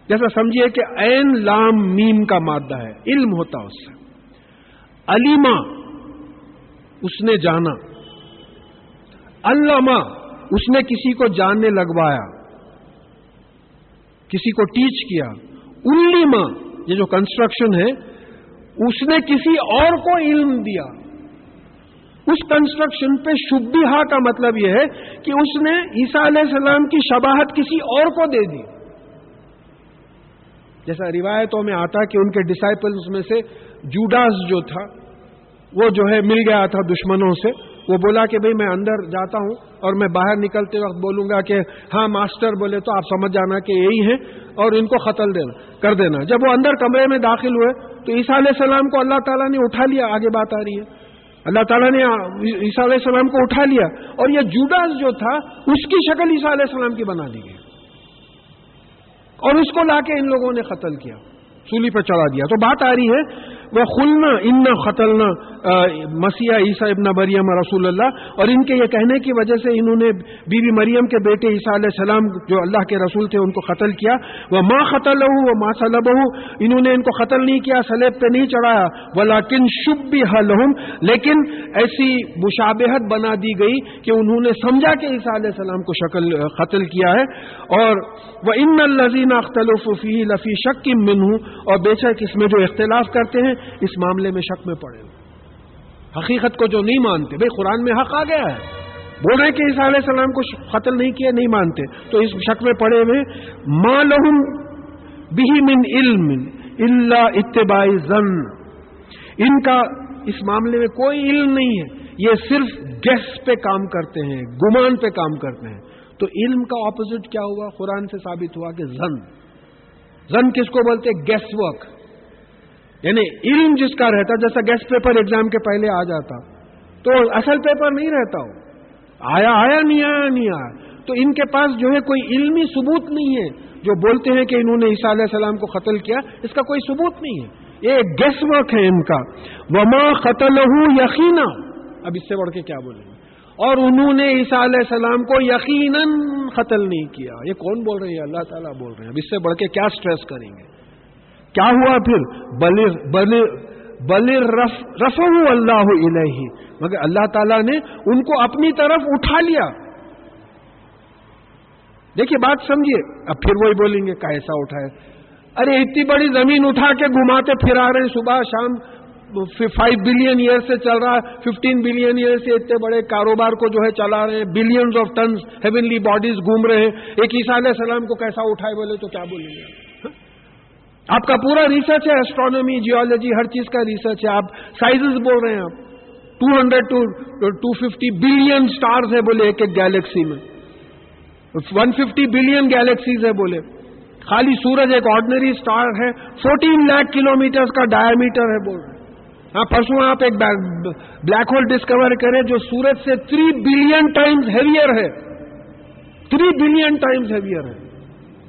جیسا سمجھیے کہ این لام میم کا مادہ ہے، علم ہوتا اس سے۔ علیما اس نے جانا۔ علامہ، اس نے کسی کو جاننے لگوایا۔ کسی کو ٹیچ کیا۔ الی ماں یہ جو کنسٹرکشن ہے، اس نے کسی اور کو علم دیا۔ اس کنسٹرکشن پہ شبہ کا مطلب یہ ہے کہ اس نے عیسیٰ علیہ السلام کی شباہت کسی اور کو دے دی۔ جیسا روایتوں میں آتا کہ ان کے ڈسائپلز میں سے جوڈاس جو تھا، وہ جو ہے مل گیا تھا دشمنوں سے۔ وہ بولا کہ بھئی میں اندر جاتا ہوں اور میں باہر نکلتے وقت بولوں گا کہ ہاں ماسٹر بولے تو آپ سمجھ جانا کہ یہی ہے اور ان کو قتل دینا کر دینا۔ جب وہ اندر کمرے میں داخل ہوئے تو عیسیٰ علیہ السلام کو اللہ تعالیٰ نے اٹھا لیا، آگے بات آ رہی ہے۔ اللہ تعالیٰ نے عیسیٰ علیہ السلام کو اٹھا لیا اور یہ جوڈاس جو تھا، اس کی شکل عیسیٰ علیہ السلام کی بنا دی گئی۔ اور اس کو لا کے ان لوگوں نے قتل کیا، سولی پر چڑھا دیا۔ تو بات آ رہی ہے وہ خلنا ان قتلنا مسیح عیسیٰ ابن مریم رسول اللہ اور ان کے یہ کہنے کی وجہ سے انہوں نے بی بی مریم کے بیٹے عیسیٰ علیہ السلام جو اللہ کے رسول تھے، ان کو قتل کیا۔ وہ ماں قتل ہوں وہ ماں سلب ہوں انہوں نے ان کو قتل نہیں کیا، سلیب پہ نہیں چڑھایا۔ وہ لاکن شب بھی حل لیکن ایسی مشابہت بنا دی گئی کہ انہوں نے سمجھا کہ عیسیٰ علیہ السلام کو شکل قتل کیا ہے۔ اور وہ ان الزین اختلف فی لفی شک کی من ہوں اور بے شک اس میں جو اختلاف کرتے ہیں اس معاملے میں شک میں پڑے حقیقت کو جو نہیں مانتے، بھائی قرآن میں حق آ گیا ہے۔ بول رہے کہ عیسیٰ علیہ السلام کو قتل نہیں کیا، نہیں مانتے۔ تو اس شک میں پڑے ہوئے ماں لہم بھی من علم اللہ اتباع زن ان کا اس معاملے میں کوئی علم نہیں ہے۔ یہ صرف گیس پہ کام کرتے ہیں، گمان پہ کام کرتے ہیں۔ تو علم کا اپوزٹ کیا ہوا؟ قرآن سے ثابت ہوا کہ زن زن کس کو بولتے گیس ورک یعنی علم جس کا رہتا، جیسا گیسٹ پیپر ایگزام کے پہلے آ جاتا، تو اصل پیپر نہیں رہتا۔ ہو آیا آیا، نہیں آیا نہیں آیا۔ تو ان کے پاس جو ہے کوئی علمی ثبوت نہیں ہے، جو بولتے ہیں کہ انہوں نے عیسیٰ علیہ السلام کو قتل کیا، اس کا کوئی ثبوت نہیں ہے۔ یہ گیس ورک ہے ان کا۔ وما قتل یقینا اب اس سے بڑھ کے کیا بولیں گے؟ اور انہوں نے عیسیٰ علیہ السلام کو یقیناً قتل نہیں کیا۔ یہ کون بول رہے ہیں؟ اللہ تعالیٰ بول رہے ہیں۔ اب اس سے بڑھ کے کیا سٹریس کریں گے؟ کیا ہوا پھر؟ بلر رف رف اللہ الہی مگر اللہ تعالیٰ نے ان کو اپنی طرف اٹھا لیا۔ دیکھیے بات سمجھیے۔ اب پھر وہی بولیں گے کیسا اٹھائے ارے، اتنی بڑی زمین اٹھا کے گھماتے پھر آ رہے ہیں۔ صبح، شام فائیو بلین ایئر سے چل رہا ہے۔ ففٹین بلین ایئر سے اتنے بڑے کاروبار کو جو ہے چلا رہے ہیں۔ Billions of tons heavenly bodies گھوم رہے ہیں۔ ایک عیسیٰ علیہ السلام کو کیسا اٹھائے بولے تو کیا بولیں گے؟ آپ کا پورا ریسرچ ہے اسٹرانومی جیولوجی ہر چیز کا ریسرچ ہے. آپ سائزز بول رہے ہیں آپ. Two hundred to two fifty billion stars ہے بولے ایک ایک گیلیکسی میں. ون ففٹی بلین گیلیکسیز ہے بولے. خالی سورج ایک آرڈنری اسٹار ہے. فورٹین لاکھ کلو میٹر کا ڈائمیٹر ہے بول رہے ہاں پرسوں آپ ایک بلیک ہول ڈسکور کریں جو سورج سے تھری بلین ٹائمز ہیویئر ہے. تھری بلین ٹائمز ہیویئر ہے.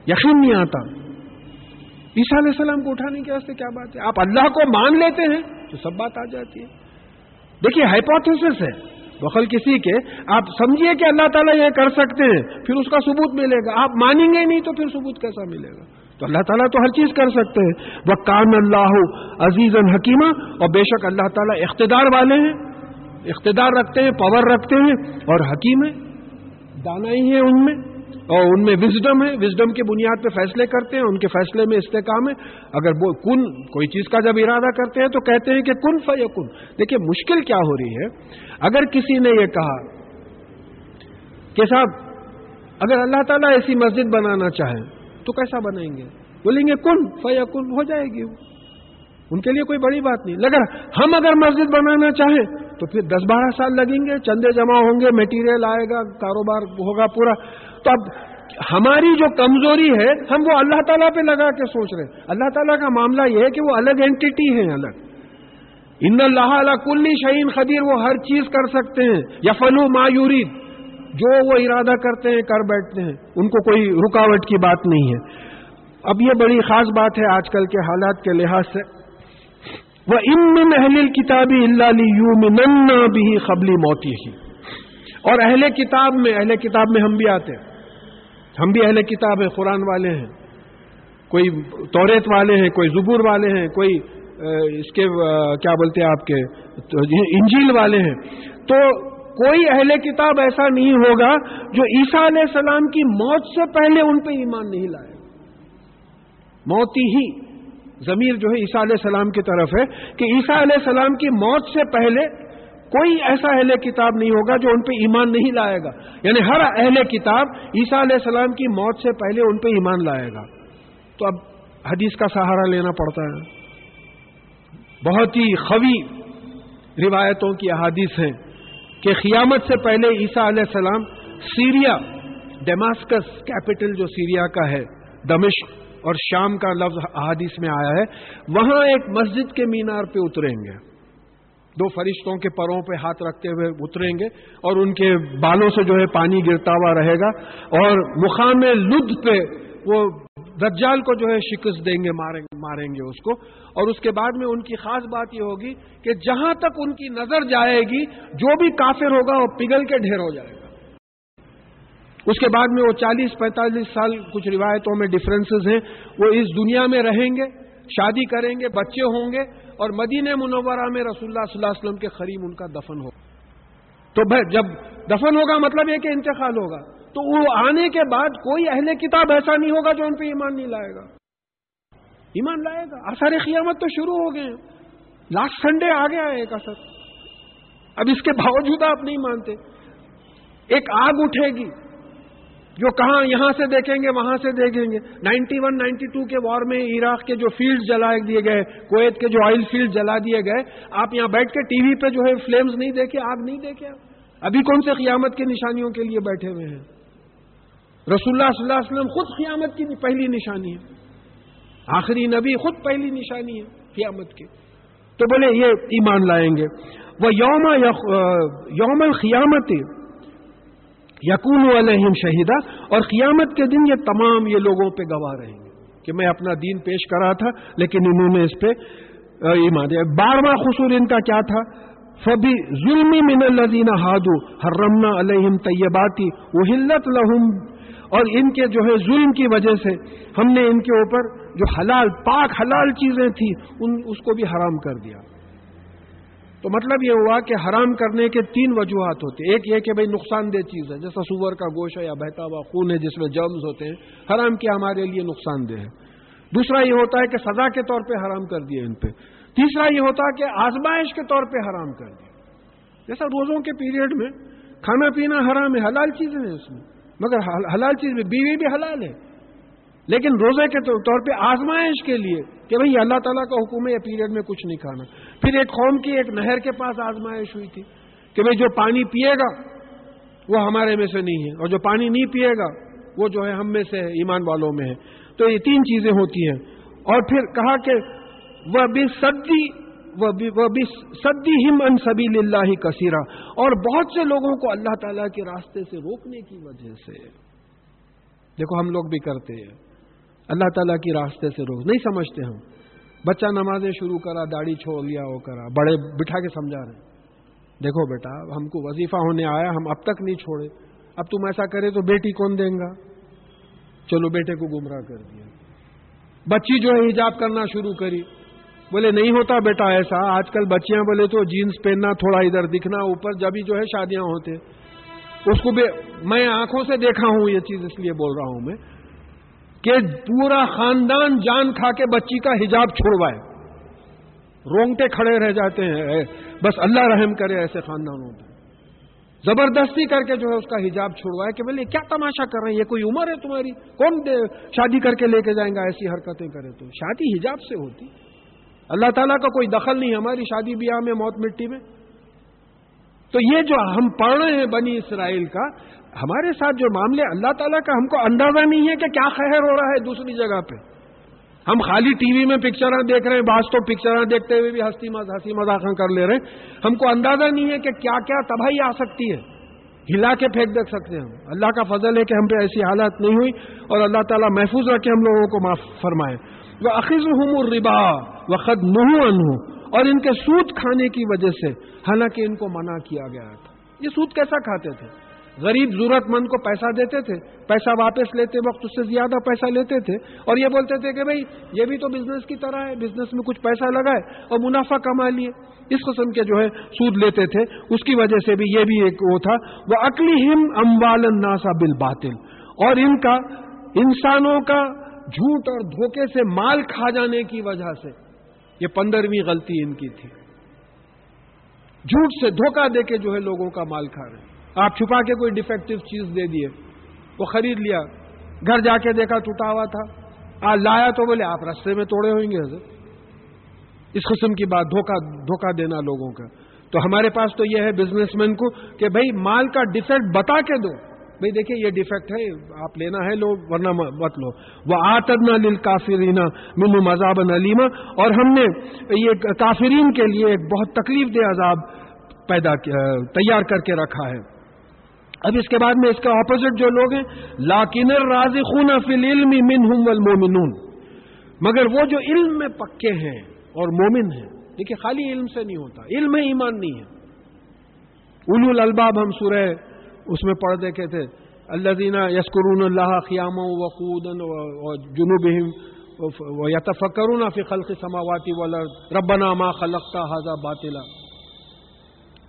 یقین نہیں آتا. عیسیٰ علیہ السلام کو اٹھانے کے واسطے کیا بات ہے؟ آپ اللہ کو مان لیتے ہیں تو سب بات آ جاتی ہے۔ دیکھیے ہائپوتھس ہے۔ بخل کسی کے، آپ سمجھیے کہ اللہ تعالیٰ یہ کر سکتے ہیں، پھر اس کا ثبوت ملے گا۔ آپ مانیں گے نہیں تو پھر ثبوت کیسا ملے گا؟ تو اللہ تعالیٰ تو ہر چیز کر سکتے ہیں۔ وہ کام اللہ عزیز الحکیمہ اور بے شک اللہ تعالیٰ اقتدار والے ہیں۔ اقتدار رکھتے ہیں پاور رکھتے ہیں اور حکیم ہے دانا ہی ہے ان میں۔ اور ان میں وزڈم ہے۔ وزڈم کی بنیاد پہ فیصلے کرتے ہیں، ان کے فیصلے میں استحکام ہے۔ اگر وہ کن، کوئی چیز کا جب ارادہ کرتے ہیں تو کہتے ہیں کہ کن فی کن دیکھیے، مشکل کیا ہو رہی ہے؟ اگر کسی نے یہ کہا کہ صاحب، اگر اللہ تعالیٰ ایسی مسجد بنانا چاہے تو کیسا بنائیں گے؟ بولیں گے کن فی کن ہو جائے گی۔ ان کے لیے کوئی بڑی بات نہیں۔ لگر ہم اگر مسجد بنانا چاہیں تو پھر دس بارہ سال لگیں گے، چندے جمع ہوں گے میٹیریل آئے گا، کاروبار ہوگا پورا۔ تو اب ہماری جو کمزوری ہے، ہم وہ اللہ تعالیٰ پہ لگا کے سوچ رہے ہیں۔ اللہ تعالیٰ کا معاملہ یہ ہے کہ وہ الگ اینٹی ہیں الگ۔ ان اللہ علیہ کلی شہین خدیر وہ ہر چیز کر سکتے ہیں۔ یا فلو مایوری جو وہ ارادہ کرتے ہیں، کر بیٹھتے ہیں۔ ان کو کوئی رکاوٹ کی بات نہیں ہے۔ اب یہ بڑی خاص بات ہے آج کل کے حالات کے لحاظ سے۔ وہ امن اہل کتابی اللہ یو بھی قبلی موتی ہی اور اہل کتاب میں، اہل کتاب میں ہم بھی آتے ہیں۔ ہم بھی اہل کتاب ہیں، قرآن والے ہیں۔ کوئی توریت والے ہیں، کوئی زبور والے ہیں، کوئی اس کے کیا بولتے ہیں آپ کے انجیل والے ہیں۔ تو کوئی اہل کتاب ایسا نہیں ہوگا جو عیسیٰ علیہ السلام کی موت سے پہلے ان پہ ایمان نہیں لائے۔ موتی ہی ضمیر جو ہے عیسیٰ علیہ السلام کی طرف ہے کہ عیسیٰ علیہ السلام کی موت سے پہلے کوئی ایسا اہل کتاب نہیں ہوگا جو ان پہ ایمان نہیں لائے گا۔ یعنی ہر اہل کتاب عیسیٰ علیہ السلام کی موت سے پہلے ان پہ ایمان لائے گا۔ تو اب حدیث کا سہارا لینا پڑتا ہے۔ بہت ہی خوی روایتوں کی احادیث ہیں کہ قیامت سے پہلے عیسیٰ علیہ السلام سیریا ڈیماسکس کیپٹل جو سیریا کا ہے، دمشق اور شام کا لفظ احادیث میں آیا ہے، وہاں ایک مسجد کے مینار پہ اتریں گے۔ دو فرشتوں کے پروں پہ ہاتھ رکھتے ہوئے اتریں گے اور ان کے بالوں سے جو ہے پانی گرتا ہوا رہے گا اور مقام لد پہ وہ دجال کو جو ہے شکست دیں گے، ماریں گے اس کو۔ اور اس کے بعد میں ان کی خاص بات یہ ہوگی کہ جہاں تک ان کی نظر جائے گی، جو بھی کافر ہوگا وہ پگھل کے ڈھیر ہو جائے گا۔ اس کے بعد میں وہ چالیس، پینتالیس سال کچھ روایتوں میں ڈفرینسز ہیں۔ وہ اس دنیا میں رہیں گے، شادی کریں گے، بچے ہوں گے اور مدینہ منورہ میں رسول اللہ صلی اللہ علیہ وسلم کے قریب ان کا دفن ہو تو جب دفن ہوگا مطلب یہ کہ انتقال ہوگا۔ تو وہ آنے کے بعد کوئی اہل کتاب ایسا نہیں ہوگا جو ان پہ ایمان نہیں لائے گا۔ ایمان لائے گا۔ آسار قیامت تو شروع ہو گئے لاسٹ سنڈے آ گیا ہے ایک اثر اب اس کے باوجود آپ نہیں مانتے۔ ایک آگ اٹھے گی۔ جو کہاں یہاں سے دیکھیں گے وہاں سے دیکھیں گے۔ نائنٹی ون، نائنٹی ٹو کے وار میں عراق کے جو فیلڈ جلا دیے گئے، کویت کے جو آئل فیلڈ جلا دیے گئے، آپ یہاں بیٹھ کے ٹی وی پہ جو ہے فلیمز نہیں دیکھے آگ نہیں دیکھے ابھی کون سے قیامت کی نشانیوں کے لیے بیٹھے ہوئے ہیں؟ رسول اللہ صلی اللہ علیہ وسلم خود قیامت کی پہلی نشانی ہے۔ آخری نبی خود پہلی نشانی ہے قیامت کی۔ تو بولے یہ ایمان لائیں گے۔ وہ یوم یوم القیامت یقون علیہم شہیدہ، اور قیامت کے دن یہ تمام یہ لوگوں پہ گواہ رہیں گے۔ کہ میں اپنا دین پیش کرا تھا، لیکن انہوں نے اس پہ ایمان دیا بارواں خصور ان کا کیا تھا؟ فبی ظلم من الدین ہادو ہر رمنا علیہم طیباتی وہ ہلت لہم اور ان کے جو ہے ظلم کی وجہ سے ہم نے ان کے اوپر جو حلال، پاک حلال چیزیں تھیں، ان، اس کو بھی حرام کر دیا۔ تو مطلب یہ ہوا کہ حرام کرنے کے تین وجوہات ہوتے ایک یہ کہ بھئی نقصان دہ چیز ہے، جیسا سور کا گوشت ہے یا بہتا ہوا خون ہے جس میں جرمز ہوتے ہیں، حرام کیا ہمارے لیے نقصان دہ ہے۔ دوسرا یہ ہوتا ہے کہ سزا کے طور پہ حرام کر دیا ان پہ۔ تیسرا یہ ہوتا ہے کہ آزمائش کے طور پہ حرام کر دیا جیسا روزوں کے پیریڈ میں کھانا پینا حرام ہے، حلال چیزیں ہیں اس میں۔ مگر حلال چیز میں بیوی بھی حلال ہے۔ لیکن روزے کے طور پہ آزمائش کے لیے کہ بھئی اللہ تعالیٰ کا حکم ہے یا پیریڈ میں کچھ نہیں کھانا۔ پھر ایک قوم کی ایک نہر کے پاس آزمائش ہوئی تھی کہ بھئی جو پانی پیے گا، وہ ہمارے میں سے نہیں ہے۔ اور جو پانی نہیں پیے گا، وہ جو ہے ہم میں سے ایمان والوں میں ہے۔ تو یہ تین چیزیں ہوتی ہیں۔ اور پھر کہا کہ وہ بھی سدی وہ بھی سدی ہم ان سبھی اللہ کثیرہ اور بہت سے لوگوں کو اللہ تعالیٰ کے راستے سے روکنے کی وجہ سے۔ دیکھو ہم لوگ بھی کرتے ہیں۔ اللہ تعالیٰ کی راستے سے روک نہیں سمجھتے ہم۔ بچہ نمازیں شروع کرا، داڑھی چھوڑ لیا، وہ کرا۔ بڑے بٹھا کے سمجھا رہے دیکھو بیٹا ہم کو وظیفہ ہونے آیا، ہم اب تک نہیں چھوڑے۔ اب تم ایسا کرے تو بیٹی کون دیں گا؟ چلو بیٹے کو گمراہ کر دیا۔ بچی جو ہے حجاب کرنا شروع کری۔ بولے، نہیں ہوتا بیٹا ایسا۔ آج کل بچیاں بولے تو جینس پہننا، تھوڑا ادھر دکھنا، اوپر جبھی جو ہے شادیاں ہوتے۔ اس کو بھی میں آنکھوں سے دیکھا ہوں، یہ چیز اس لیے بول رہا ہوں میں۔ کہ پورا خاندان جان کھا کے بچی کا حجاب چھوڑوائے۔ رونگٹے کھڑے رہ جاتے ہیں بس اللہ رحم کرے ایسے خاندانوں پہ۔ زبردستی کر کے جو ہے اس کا حجاب چھوڑوائے کہ بولے کیا تماشا کر رہے ہیں؟ یہ کوئی عمر ہے تمہاری؟ کون شادی کر کے لے کے جائیں گا؟ ایسی حرکتیں کرے تو۔ شادی حجاب سے ہوتی۔ اللہ تعالیٰ کا کوئی دخل نہیں ہماری شادی بیاہ میں، موت مٹی میں۔ تو یہ جو ہم پڑھ رہے ہیں بنی اسرائیل کا ہمارے ساتھ جو معاملے اللہ تعالیٰ کا ہم کو اندازہ نہیں ہے کہ کیا خیر ہو رہا ہے دوسری جگہ پہ۔ ہم خالی ٹی وی میں پکچر دیکھ رہے ہیں، بعض تو پکچر دیکھتے ہوئے بھی ہنسی ہنسی مذاق کر لے رہے ہیں۔ ہم کو اندازہ نہیں ہے کہ کیا کیا تباہی آ سکتی ہے۔ ہلا کے پھینک دیکھ سکتے ہیں ہم۔ اللہ کا فضل ہے کہ ہم پہ ایسی حالت نہیں ہوئی اور اللہ تعالیٰ محفوظ رکھے ہم لوگوں کو معاف فرمائے۔ وہ عقیز ہوں ربا و خد اور ان کے سود کھانے کی وجہ سے، حالانکہ ان کو منع کیا گیا تھا۔ یہ سود کیسا کھاتے تھے؟ غریب ضرورت مند کو پیسہ دیتے تھے، پیسہ واپس لیتے وقت اس سے زیادہ پیسہ لیتے تھے، اور یہ بولتے تھے کہ بھائی، یہ بھی تو بزنس کی طرح ہے بزنس میں کچھ پیسہ لگائے اور منافع کما لیے۔ اس قسم کے جو ہے سود لیتے تھے، اس کی وجہ سے بھی یہ بھی ایک وہ تھا وہ اکلی ہم اموال ناسا بل باطل اور ان کا، انسانوں کا جھوٹ اور دھوکے سے مال کھا جانے کی وجہ سے، یہ پندرہویں غلطی ان کی تھی۔ جھوٹ سے دھوکہ دے کے جو ہے لوگوں کا مال کھا رہے آپ چھپا کے کوئی ڈیفیکٹو چیز دے دیے، وہ خرید لیا، گھر جا کے دیکھا ٹوٹا ہوا تھا۔ آج لایا تو بولے، آپ رستے میں توڑے ہوئیں گے حضرت۔ اس قسم کی بات دھوکہ دھوکہ دینا لوگوں کا۔ تو ہمارے پاس تو یہ ہے بزنس مین کو کہ بھائی مال کا ڈیفیکٹ بتا کے دو۔ بھائی دیکھیے، یہ ڈیفیکٹ ہے، آپ لینا ہے لو، ورنہ مت لو۔ وہ آتدنا لل کافرینا منو مذاب نلیما اور ہم نے یہ کافرین کے لیے ایک بہت تکلیف دہ عذاب پیدا تیار کر کے رکھا ہے۔ اب اس کے بعد میں اس کا اپوزٹ جو لوگ ہیں لاکن راضی خون فل علم من مگر وہ جو علم میں پکے ہیں اور مومن ہیں، دیکھیے خالی علم سے نہیں ہوتا، علم ایمان نہیں ہے۔ اولو الباب ہم سورہ اس میں پڑھ دیکھے تھے اللہ دینا یسکرون اللہ قیام و خودن جنوب یا فی خلق سماواتی والا ربنا ما خلقتا حاضہ باطلا۔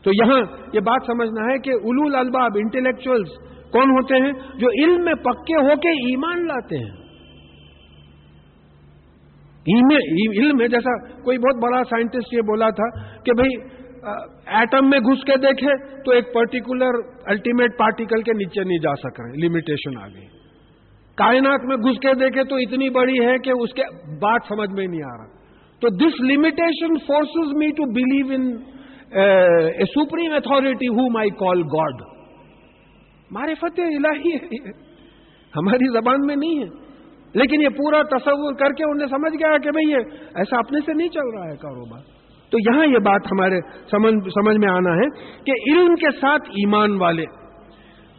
تو یہاں یہ بات سمجھنا ہے کہ اولول الباب انٹلیکچوئلس کون ہوتے ہیں؟ جو علم میں پکے ہو کے ایمان لاتے ہیں۔ علم میں جیسا کوئی بہت بڑا سائنٹسٹ یہ بولا تھا کہ بھائی ایٹم میں گھس کے دیکھے تو ایک پرٹیکولر الٹیمیٹ پارٹیکل کے نیچے نہیں جا سک رہے لمیٹیشن آ گئی۔ کائنات میں گھس کے دیکھے تو اتنی بڑی ہے کہ اس کے بات سمجھ میں نہیں آ رہا۔ تو this limitation forces me to believe in a supreme authority who my call God مارے فتح الہی ہے ہماری زبان میں نہیں ہے لیکن یہ پورا تصور کر کے انہیں سمجھ گیا کہ بھئی یہ ایسا اپنے سے نہیں چل رہا ہے کاروبار تو یہاں یہ بات ہمارے سمجھ میں آنا ہے کہ علم کے ساتھ ایمان والے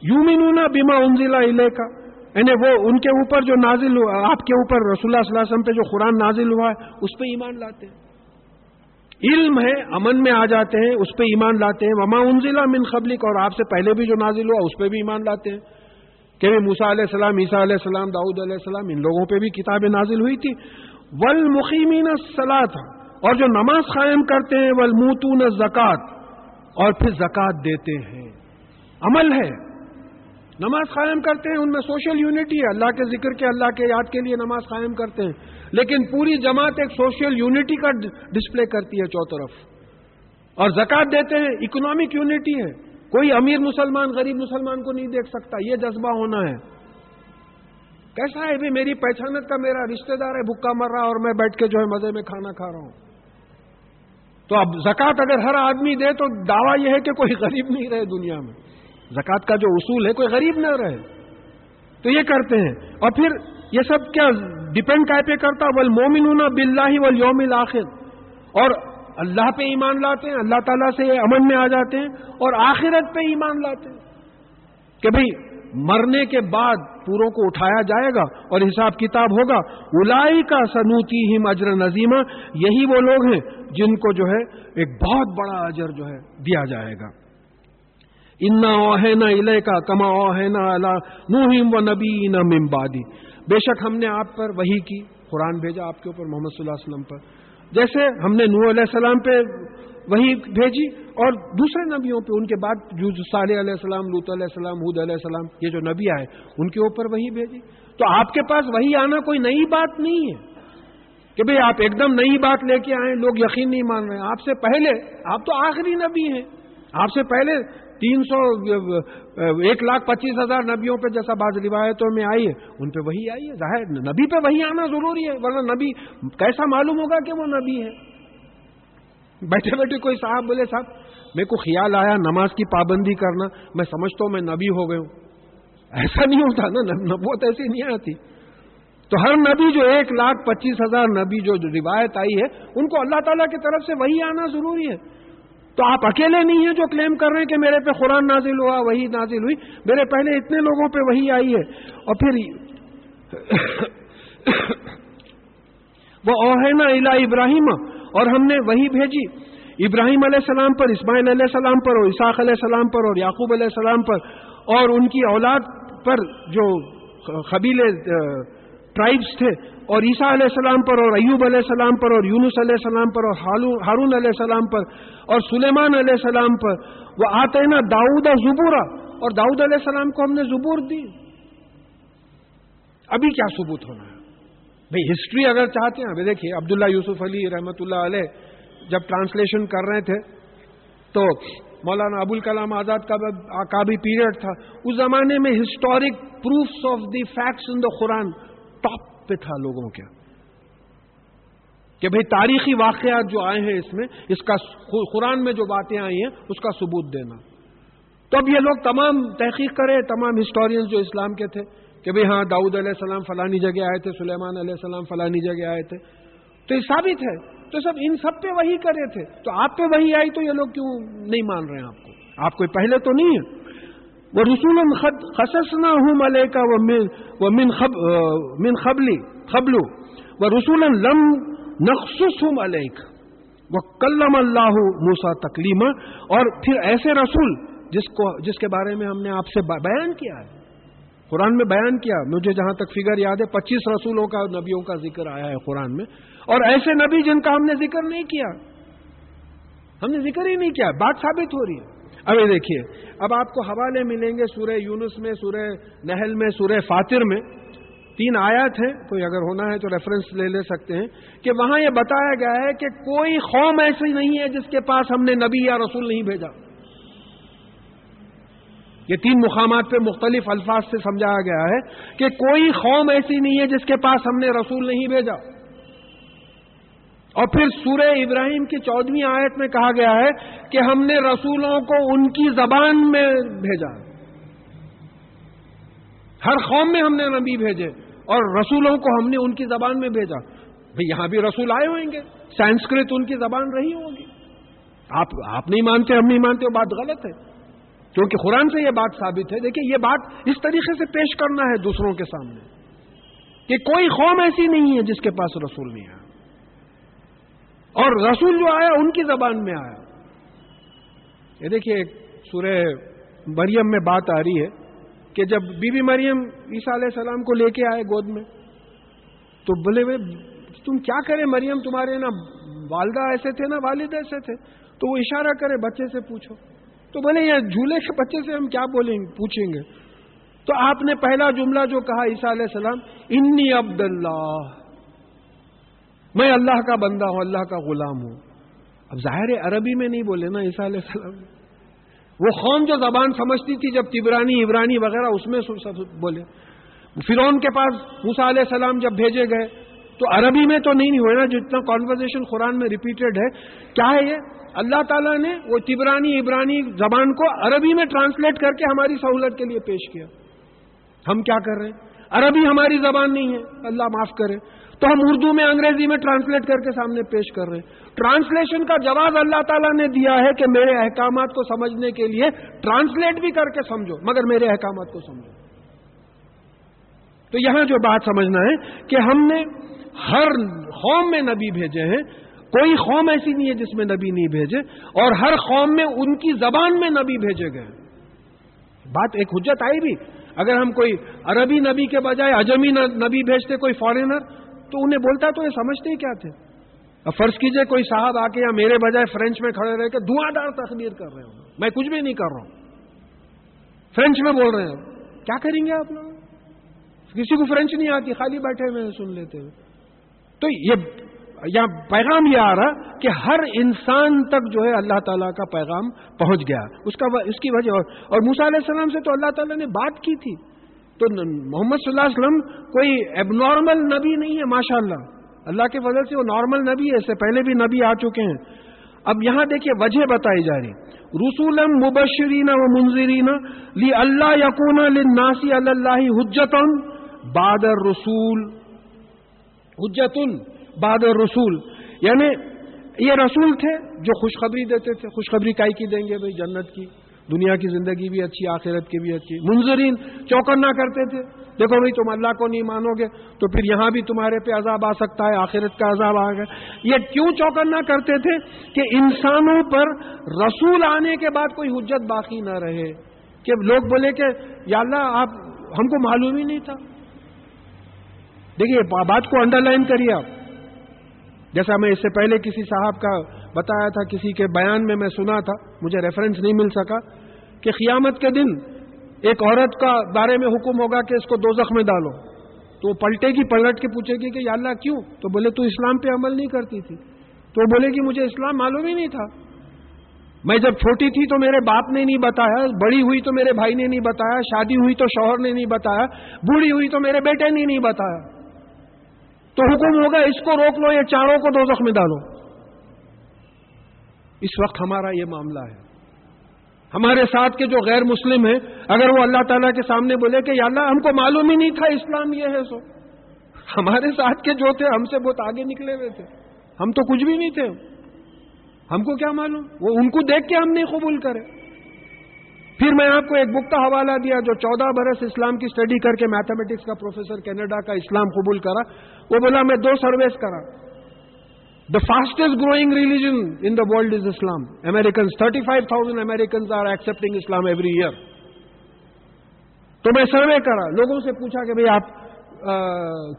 یومینونا بیما انزلہ علیہ کا یعنی وہ ان کے اوپر جو نازل ہوا آپ کے اوپر رسول اللہ صلی اللہ علیہ وسلم پہ جو قرآن نازل ہوا ہے اس پہ ایمان لاتے ہیں علم ہے، امن میں آ جاتے ہیں، اس پہ ایمان لاتے ہیں۔ وما انزلہ من قبلک اور آپ سے پہلے بھی جو نازل ہوا، اس پہ بھی ایمان لاتے ہیں۔ کہ موسا علیہ السلام، عیسیٰ علیہ السلام، داؤد علیہ السلام، ان لوگوں پہ بھی کتابیں نازل ہوئی تھی ول مقیمین تھا اور جو نماز قائم کرتے ہیں ولموتون زکات اور پھر زکات دیتے ہیں۔ عمل ہے۔ نماز قائم کرتے ہیں، ان میں سوشل یونٹی ہے۔ اللہ کے ذکر کے، اللہ کے یاد کے لیے نماز قائم کرتے ہیں۔ لیکن پوری جماعت ایک سوشل یونٹی کا ڈسپلے کرتی ہے چوطرف اور زکات دیتے ہیں اکنامک یونٹی ہے۔ کوئی امیر مسلمان، غریب مسلمان کو نہیں دیکھ سکتا، یہ جذبہ ہونا ہے۔ کیسا ہے بھی میری پہچانت کا میرا رشتہ دار ہے، بھکا مر رہا اور میں بیٹھ کے جو ہے مزے میں کھانا کھا رہا ہوں۔ تو اب زکات اگر ہر آدمی دے تو دعویٰ یہ ہے کہ کوئی غریب نہیں رہے دنیا میں۔ زکات کا جو اصول ہے، کوئی غریب نہ رہے۔ تو یہ کرتے ہیں۔ اور پھر یہ سب کیا ڈپینڈ کا پہ کرتا؟ ول مومن ہونا بلّہ ول یوم الآخر اور اللہ پہ ایمان لاتے ہیں، اللہ تعالیٰ سے امن میں آ جاتے ہیں اور آخرت پہ ایمان لاتے ہیں۔ کہ بھئی مرنے کے بعد پوروں کو اٹھایا جائے گا اور حساب کتاب ہوگا۔ الائی کا سنوتی ہم اجر نظیمہ۔ یہی وہ لوگ ہیں جن کو جو ہے ایک بہت بڑا اجر جو ہے دیا جائے گا۔ انا اوہینا الے کا کما اوہینا اللہ نوہم و نبی نہ ممبادی بے شک ہم نے آپ پر وہی کی قرآن بھیجا آپ کے اوپر محمد صلی اللہ علیہ وسلم پر جیسے ہم نے نور علیہ السلام پہ وہی بھیجی اور دوسرے نبیوں پہ ان کے بعد جو صالح علیہ السلام لوت علیہ السلام حود علیہ السلام یہ جو نبی آئے ان کے اوپر وہی بھیجی تو آپ کے پاس وہی آنا کوئی نئی بات نہیں ہے کہ بھئی آپ ایک دم نئی بات لے کے آئے لوگ یقین نہیں مان رہے ہیں آپ سے پہلے آپ تو آخری نبی ہیں آپ سے پہلے تین سو ایک لاکھ پچیس ہزار نبیوں پہ جیسا بعض روایتوں میں آئی ہے، ان پہ وہی آئی ہے۔ ظاہر نبی پہ وہی آنا ضروری ہے، ورنہ نبی کیسا معلوم ہوگا کہ وہ نبی ہے؟ بیٹھے بیٹھے کوئی صاحب بولے، صاحب، میرے کو خیال آیا نماز کی پابندی کرنا، میں سمجھتا ہوں میں نبی ہو گیا ہوں۔ ایسا نہیں ہوتا نا نبوت ایسی نہیں آتی۔ تو ہر نبی جو ایک لاکھ پچیس ہزار نبی جو روایت آئی ہے، ان کو اللہ تعالیٰ کی طرف سے وہی آنا ضروری ہے۔ تو آپ اکیلے نہیں ہیں جو کلیم کر رہے ہیں کہ میرے پہ قرآن نازل ہوا وہی نازل ہوئی۔ میرے پہلے اتنے لوگوں پہ وہی آئی ہے۔ اور پھر وہ اوہینا الا ابراہیم، اور ہم نے وہی بھیجی۔ ابراہیم علیہ السلام پر، اسماعیل علیہ السلام پر، اور اساق علیہ السلام پر، اور یعقوب علیہ السلام پر۔ اور ان کی اولاد پر جو قبیل ٹرائبس تھے اور عیسیٰ علیہ السلام پر اور ایوب علیہ السلام پر اور یونس علیہ السلام پر اور ہارون علیہ السلام پر اور سلیمان علیہ السلام پر وہ آتے نا داؤد زبورا اور داؤد علیہ السلام کو ہم نے زبور دی۔ ابھی کیا ثبوت ہونا ہے؟ بھئی ہسٹری اگر چاہتے ہیں، ابھی دیکھیے، عبداللہ یوسف علی رحمۃ اللہ علیہ جب ٹرانسلیشن کر رہے تھے تو مولانا ابو الکلام آزاد کا بھی پیریڈ تھا۔ اس زمانے میں historic proofs of the facts in the Quran top پہ تھا لوگوں کے۔ کہ بھئی تاریخی واقعات جو آئے ہیں اس میں، اس کا قرآن میں جو باتیں آئی ہیں، اس کا ثبوت دینا۔ تو اب یہ لوگ تمام تحقیق کرے، تمام ہسٹورینس جو اسلام کے تھے، کہ بھئی ہاں داؤد علیہ السلام فلانی جگہ آئے تھے، سلیمان علیہ السلام فلانی جگہ آئے تھے۔ تو یہ ثابت ہے۔ تو سب ان سب پہ وہی کرے تھے۔ تو آپ پہ وہی آئی تو یہ لوگ کیوں نہیں مان رہے ہیں آپ کو؟ آپ کوئی پہلے تو نہیں ہے وہ رسول خصص نہ ہوں ملے کا وہ من من خبلی خبلو. وہ رسول لم نقص ہوں ملیک وہ کلم اللہ موسا تکلیم اور پھر ایسے رسول جس کو جس کے بارے میں ہم نے آپ سے بیان کیا ہے. قرآن میں بیان کیا. مجھے جہاں تک فگر یاد ہے، پچیس رسولوں کا، نبیوں کا ذکر آیا ہے قرآن میں. اور ایسے نبی جن کا ہم نے ذکر نہیں کیا. ہم نے ذکر ہی نہیں کیا. بات ثابت ہو رہی ہے. ابھی دیکھیے، اب آپ کو حوالے ملیں گے سورہ یونس میں، سورہ نہل میں، سورہ فاتر میں۔ تین آیات ہیں، کوئی اگر ہونا ہے تو ریفرنس لے لے سکتے ہیں کہ وہاں یہ بتایا گیا ہے کہ کوئی قوم ایسی نہیں ہے جس کے پاس ہم نے نبی یا رسول نہیں بھیجا۔ یہ تین مقامات پہ مختلف الفاظ سے سمجھایا گیا ہے کہ کوئی قوم ایسی نہیں ہے جس کے پاس ہم نے رسول نہیں بھیجا۔ اور پھر سورہ ابراہیم کی چودہویں آیت میں کہا گیا ہے کہ ہم نے رسولوں کو ان کی زبان میں بھیجا۔ ہر قوم میں ہم نے نبی بھیجے اور رسولوں کو ہم نے ان کی زبان میں بھیجا۔ بھئی یہاں بھی رسول آئے ہوئیں گے، سنسکرت ان کی زبان رہی ہوگی آپ آپ نہیں مانتے، ہم نہیں مانتے، وہ بات غلط ہے۔ کیونکہ قرآن سے یہ بات ثابت ہے، دیکھیے یہ بات اس طریقے سے پیش کرنا ہے دوسروں کے سامنے کہ کوئی قوم ایسی نہیں ہے جس کے پاس رسول نہیں آیا اور رسول جو آیا ان کی زبان میں آیا۔ یہ دیکھیے، سورہ مریم میں بات آ رہی ہے کہ جب بی بی مریم عیسیٰ علیہ السلام کو لے کے آئے گود میں، تو بولے ہوئے، تم کیا کرے مریم؟ تمہارے نا والدہ ایسے تھے نا، والد ایسے تھے۔ تو وہ اشارہ کرے بچے سے پوچھو۔ تو بولے، یہ جھولے کے بچے سے ہم کیا بولیں گے پوچھیں گے؟ تو آپ نے پہلا جملہ جو کہا عیسیٰ علیہ السلام انی عبد اللہ میں اللہ کا بندہ ہوں، اللہ کا غلام ہوں۔ اب ظاہر عربی میں نہیں بولے نا عیسیٰ علیہ السلام۔ وہ قوم جو زبان سمجھتی تھی جب تبرانی عبرانی وغیرہ، اس میں بولے۔ فرون کے پاس موسا علیہ السلام جب بھیجے گئے، تو عربی میں تو نہیں ہوئے نا جتنا کانورزیشن قرآن میں ریپیٹڈ ہے۔ کیا ہے یہ؟ اللہ تعالیٰ نے وہ تبرانی عبرانی زبان کو عربی میں ٹرانسلیٹ کر کے ہماری سہولت کے لیے پیش کیا۔ ہم کیا کر رہے ہیں؟ عربی ہماری زبان نہیں ہے، اللہ معاف کرے۔ تو ہم اردو میں انگریزی میں ٹرانسلیٹ کر کے سامنے پیش کر رہے ہیں۔ ٹرانسلیشن کا جواب اللہ تعالیٰ نے دیا ہے کہ میرے احکامات کو سمجھنے کے لیے ٹرانسلیٹ بھی کر کے سمجھو، مگر میرے احکامات کو سمجھو۔ تو یہاں جو بات سمجھنا ہے کہ ہم نے ہر قوم میں نبی بھیجے ہیں، کوئی قوم ایسی نہیں ہے جس میں نبی نہیں بھیجے، اور ہر قوم میں ان کی زبان میں نبی بھیجے گئے بات ایک حجت آئی بھی۔ اگر ہم کوئی عربی نبی کے بجائے اجمی نبی بھیجتے کوئی فارینر تو انہیں بولتا تو یہ سمجھتے ہی کیا تھے؟ اب فرض کیجیے کوئی صاحب آ کے یا میرے بجائے فرینچ میں کھڑے رہے کہ دھواں دار تخبیر کر رہے ہوں۔ میں کچھ بھی نہیں کر رہا ہوں۔ فرینچ میں بول رہے ہیں۔ کیا کریں گے آپ لوگ؟ کسی کو فرینچ نہیں آتی خالی بیٹھے ہوئے سن لیتے ہوئے۔ تو یہ یہاں پیغام یہ آ رہا کہ ہر انسان تک جو ہے اللہ تعالیٰ کا پیغام پہنچ گیا۔ اس کا اس کی وجہ اور موسا علیہ السلام سے تو اللہ تعالیٰ نے بات کی تھی۔ تو محمد صلی اللہ علیہ وسلم کوئی ایب نارمل نبی نہیں ہے ماشاء اللہ اللہ کے وجہ سے وہ نارمل نبی ہے، اس سے پہلے بھی نبی آ چکے ہیں۔ اب یہاں دیکھیے وجہ بتائی جا رہی۔ رسول مبشرین و منظرین لی اللہ یقون ناسی اللہ حجت باد رسول حجت باد رسول یعنی یہ رسول تھے جو خوشخبری دیتے تھے، خوشخبری کائی کی دیں گے بھائی جنت کی؟ دنیا کی زندگی بھی اچھی، آخرت کی بھی اچھی۔ منظرین چوکنا کرتے تھے۔ دیکھو بھائی، تم اللہ کو نہیں مانو گے تو پھر یہاں بھی تمہارے پہ عذاب آ سکتا ہے، آخرت کا عذاب آ گیا۔ یہ کیوں چوکنا کرتے تھے؟ کہ انسانوں پر رسول آنے کے بعد کوئی حجت باقی نہ رہے۔ کہ لوگ بولے کہ یا اللہ، آپ، ہم کو معلوم ہی نہیں تھا۔ دیکھیے، بات کو انڈر لائن کریے آپ۔ جیسا میں اس سے پہلے کسی صاحب کا بتایا تھا کسی کے بیان میں میں سنا تھا، مجھے ریفرنس نہیں مل سکا کہ قیامت کے دن ایک عورت کا بارے میں حکم ہوگا کہ اس کو دو میں ڈالو۔ تو وہ پلٹے گی، پلٹ کے پوچھے گی کہ یا اللہ کیوں؟ تو بولے، تو اسلام پہ عمل نہیں کرتی تھی۔ تو وہ بولے گی مجھے اسلام معلوم ہی نہیں تھا۔ میں جب چھوٹی تھی تو میرے باپ نے نہیں بتایا، بڑی ہوئی تو میرے بھائی نے نہیں بتایا، شادی ہوئی تو شوہر نے نہیں بتایا، بوڑھی ہوئی تو میرے بیٹے نے نہیں بتایا۔ تو حکم ہوگا، اس کو روک لو یہ چاروں کو دو میں ڈالو۔ اس وقت ہمارا یہ معاملہ ہے۔ ہمارے ساتھ کے جو غیر مسلم ہیں، اگر وہ اللہ تعالیٰ کے سامنے بولے کہ یا اللہ ہم کو معلوم ہی نہیں تھا اسلام یہ ہے سو۔ ہمارے ساتھ کے جو تھے، ہم سے بہت آگے نکلے ہوئے تھے۔ ہم تو کچھ بھی نہیں تھے۔ ہم کو کیا معلوم؟ وہ ان کو دیکھ کے ہم نہیں قبول کرے۔ پھر میں آپ کو ایک بک کا حوالہ دیا، جو چودہ برس اسلام کی اسٹڈی کر کے میتھمیٹکس کا پروفیسر کینیڈا کا اسلام قبول کرا۔ وہ بولا، میں دو سرویز کرا۔ The fastest growing religion in the world is Islam Americans thirty five thousand Americans are accepting Islam every year تو میں سروے کرا، لوگوں سے پوچھا کہ بھائی آپ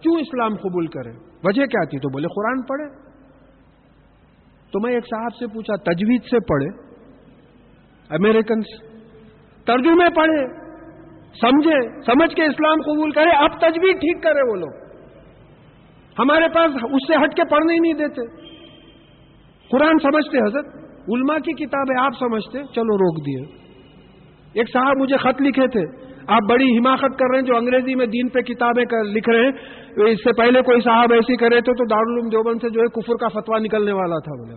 کیوں اسلام قبول کریں؟ وجہ کیا تھی؟ تو بولے، قرآن پڑھے تو میں ایک صاحب سے پوچھا، تجوید سے پڑھے امیریکنس ترجمے پڑھے سمجھے سمجھ کے اسلام قبول کرے اب تجوید ٹھیک کرے وہ لوگ۔ ہمارے پاس اس سے ہٹ کے پڑھنے ہی نہیں دیتے۔ قرآن سمجھتے حضرت؟ علماء کی کتاب ہے آپ سمجھتے؟ چلو روک دیے۔ ایک صاحب مجھے خط لکھے تھے۔ آپ بڑی حماقت کر رہے ہیں جو انگریزی میں دین پہ کتابیں لکھ رہے ہیں۔ اس سے پہلے کوئی صاحب ایسی کرے تھے تو دارالعلوم دیوبند سے جو ہے کفر کا فتوا نکلنے والا تھا بولے۔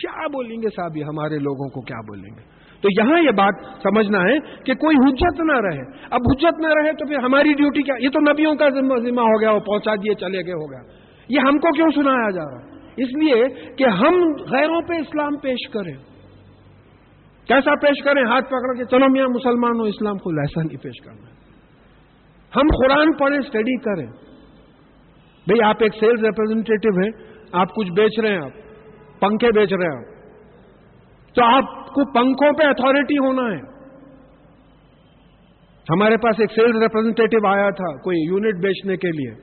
کیا بولیں گے صاحب یہ ہمارے لوگوں کو کیا بولیں گے؟ تو یہاں یہ بات سمجھنا ہے کہ کوئی حجت نہ رہے۔ اب حجت نہ رہے تو پھر ہماری ڈیوٹی کیا؟ یہ تو نبیوں کا ذمہ ذمہ ہو گیا، وہ پہنچا دیے، چلے گئے، ہو گیا۔ یہ ہم کو کیوں سنایا جا رہا؟ اس لیے کہ ہم غیروں پہ اسلام پیش کریں۔ کیسا پیش کریں؟ ہاتھ پکڑ کے، چلو میاں مسلمان ہو اسلام کو ایسا نہیں پیش کرنا۔ ہم قرآن پڑھیں اسٹڈی کریں۔ بھئی آپ ایک سیلز ریپرزینٹیو ہیں، آپ کچھ بیچ رہے ہیں، آپ پنکھے بیچ رہے ہیں، آپ۔ تو آپ کو پنکھوں پہ اتارٹی ہونا ہے۔ ہمارے پاس ایک سیلز ریپرزینٹیو آیا تھا کوئی یونٹ بیچنے کے لیے۔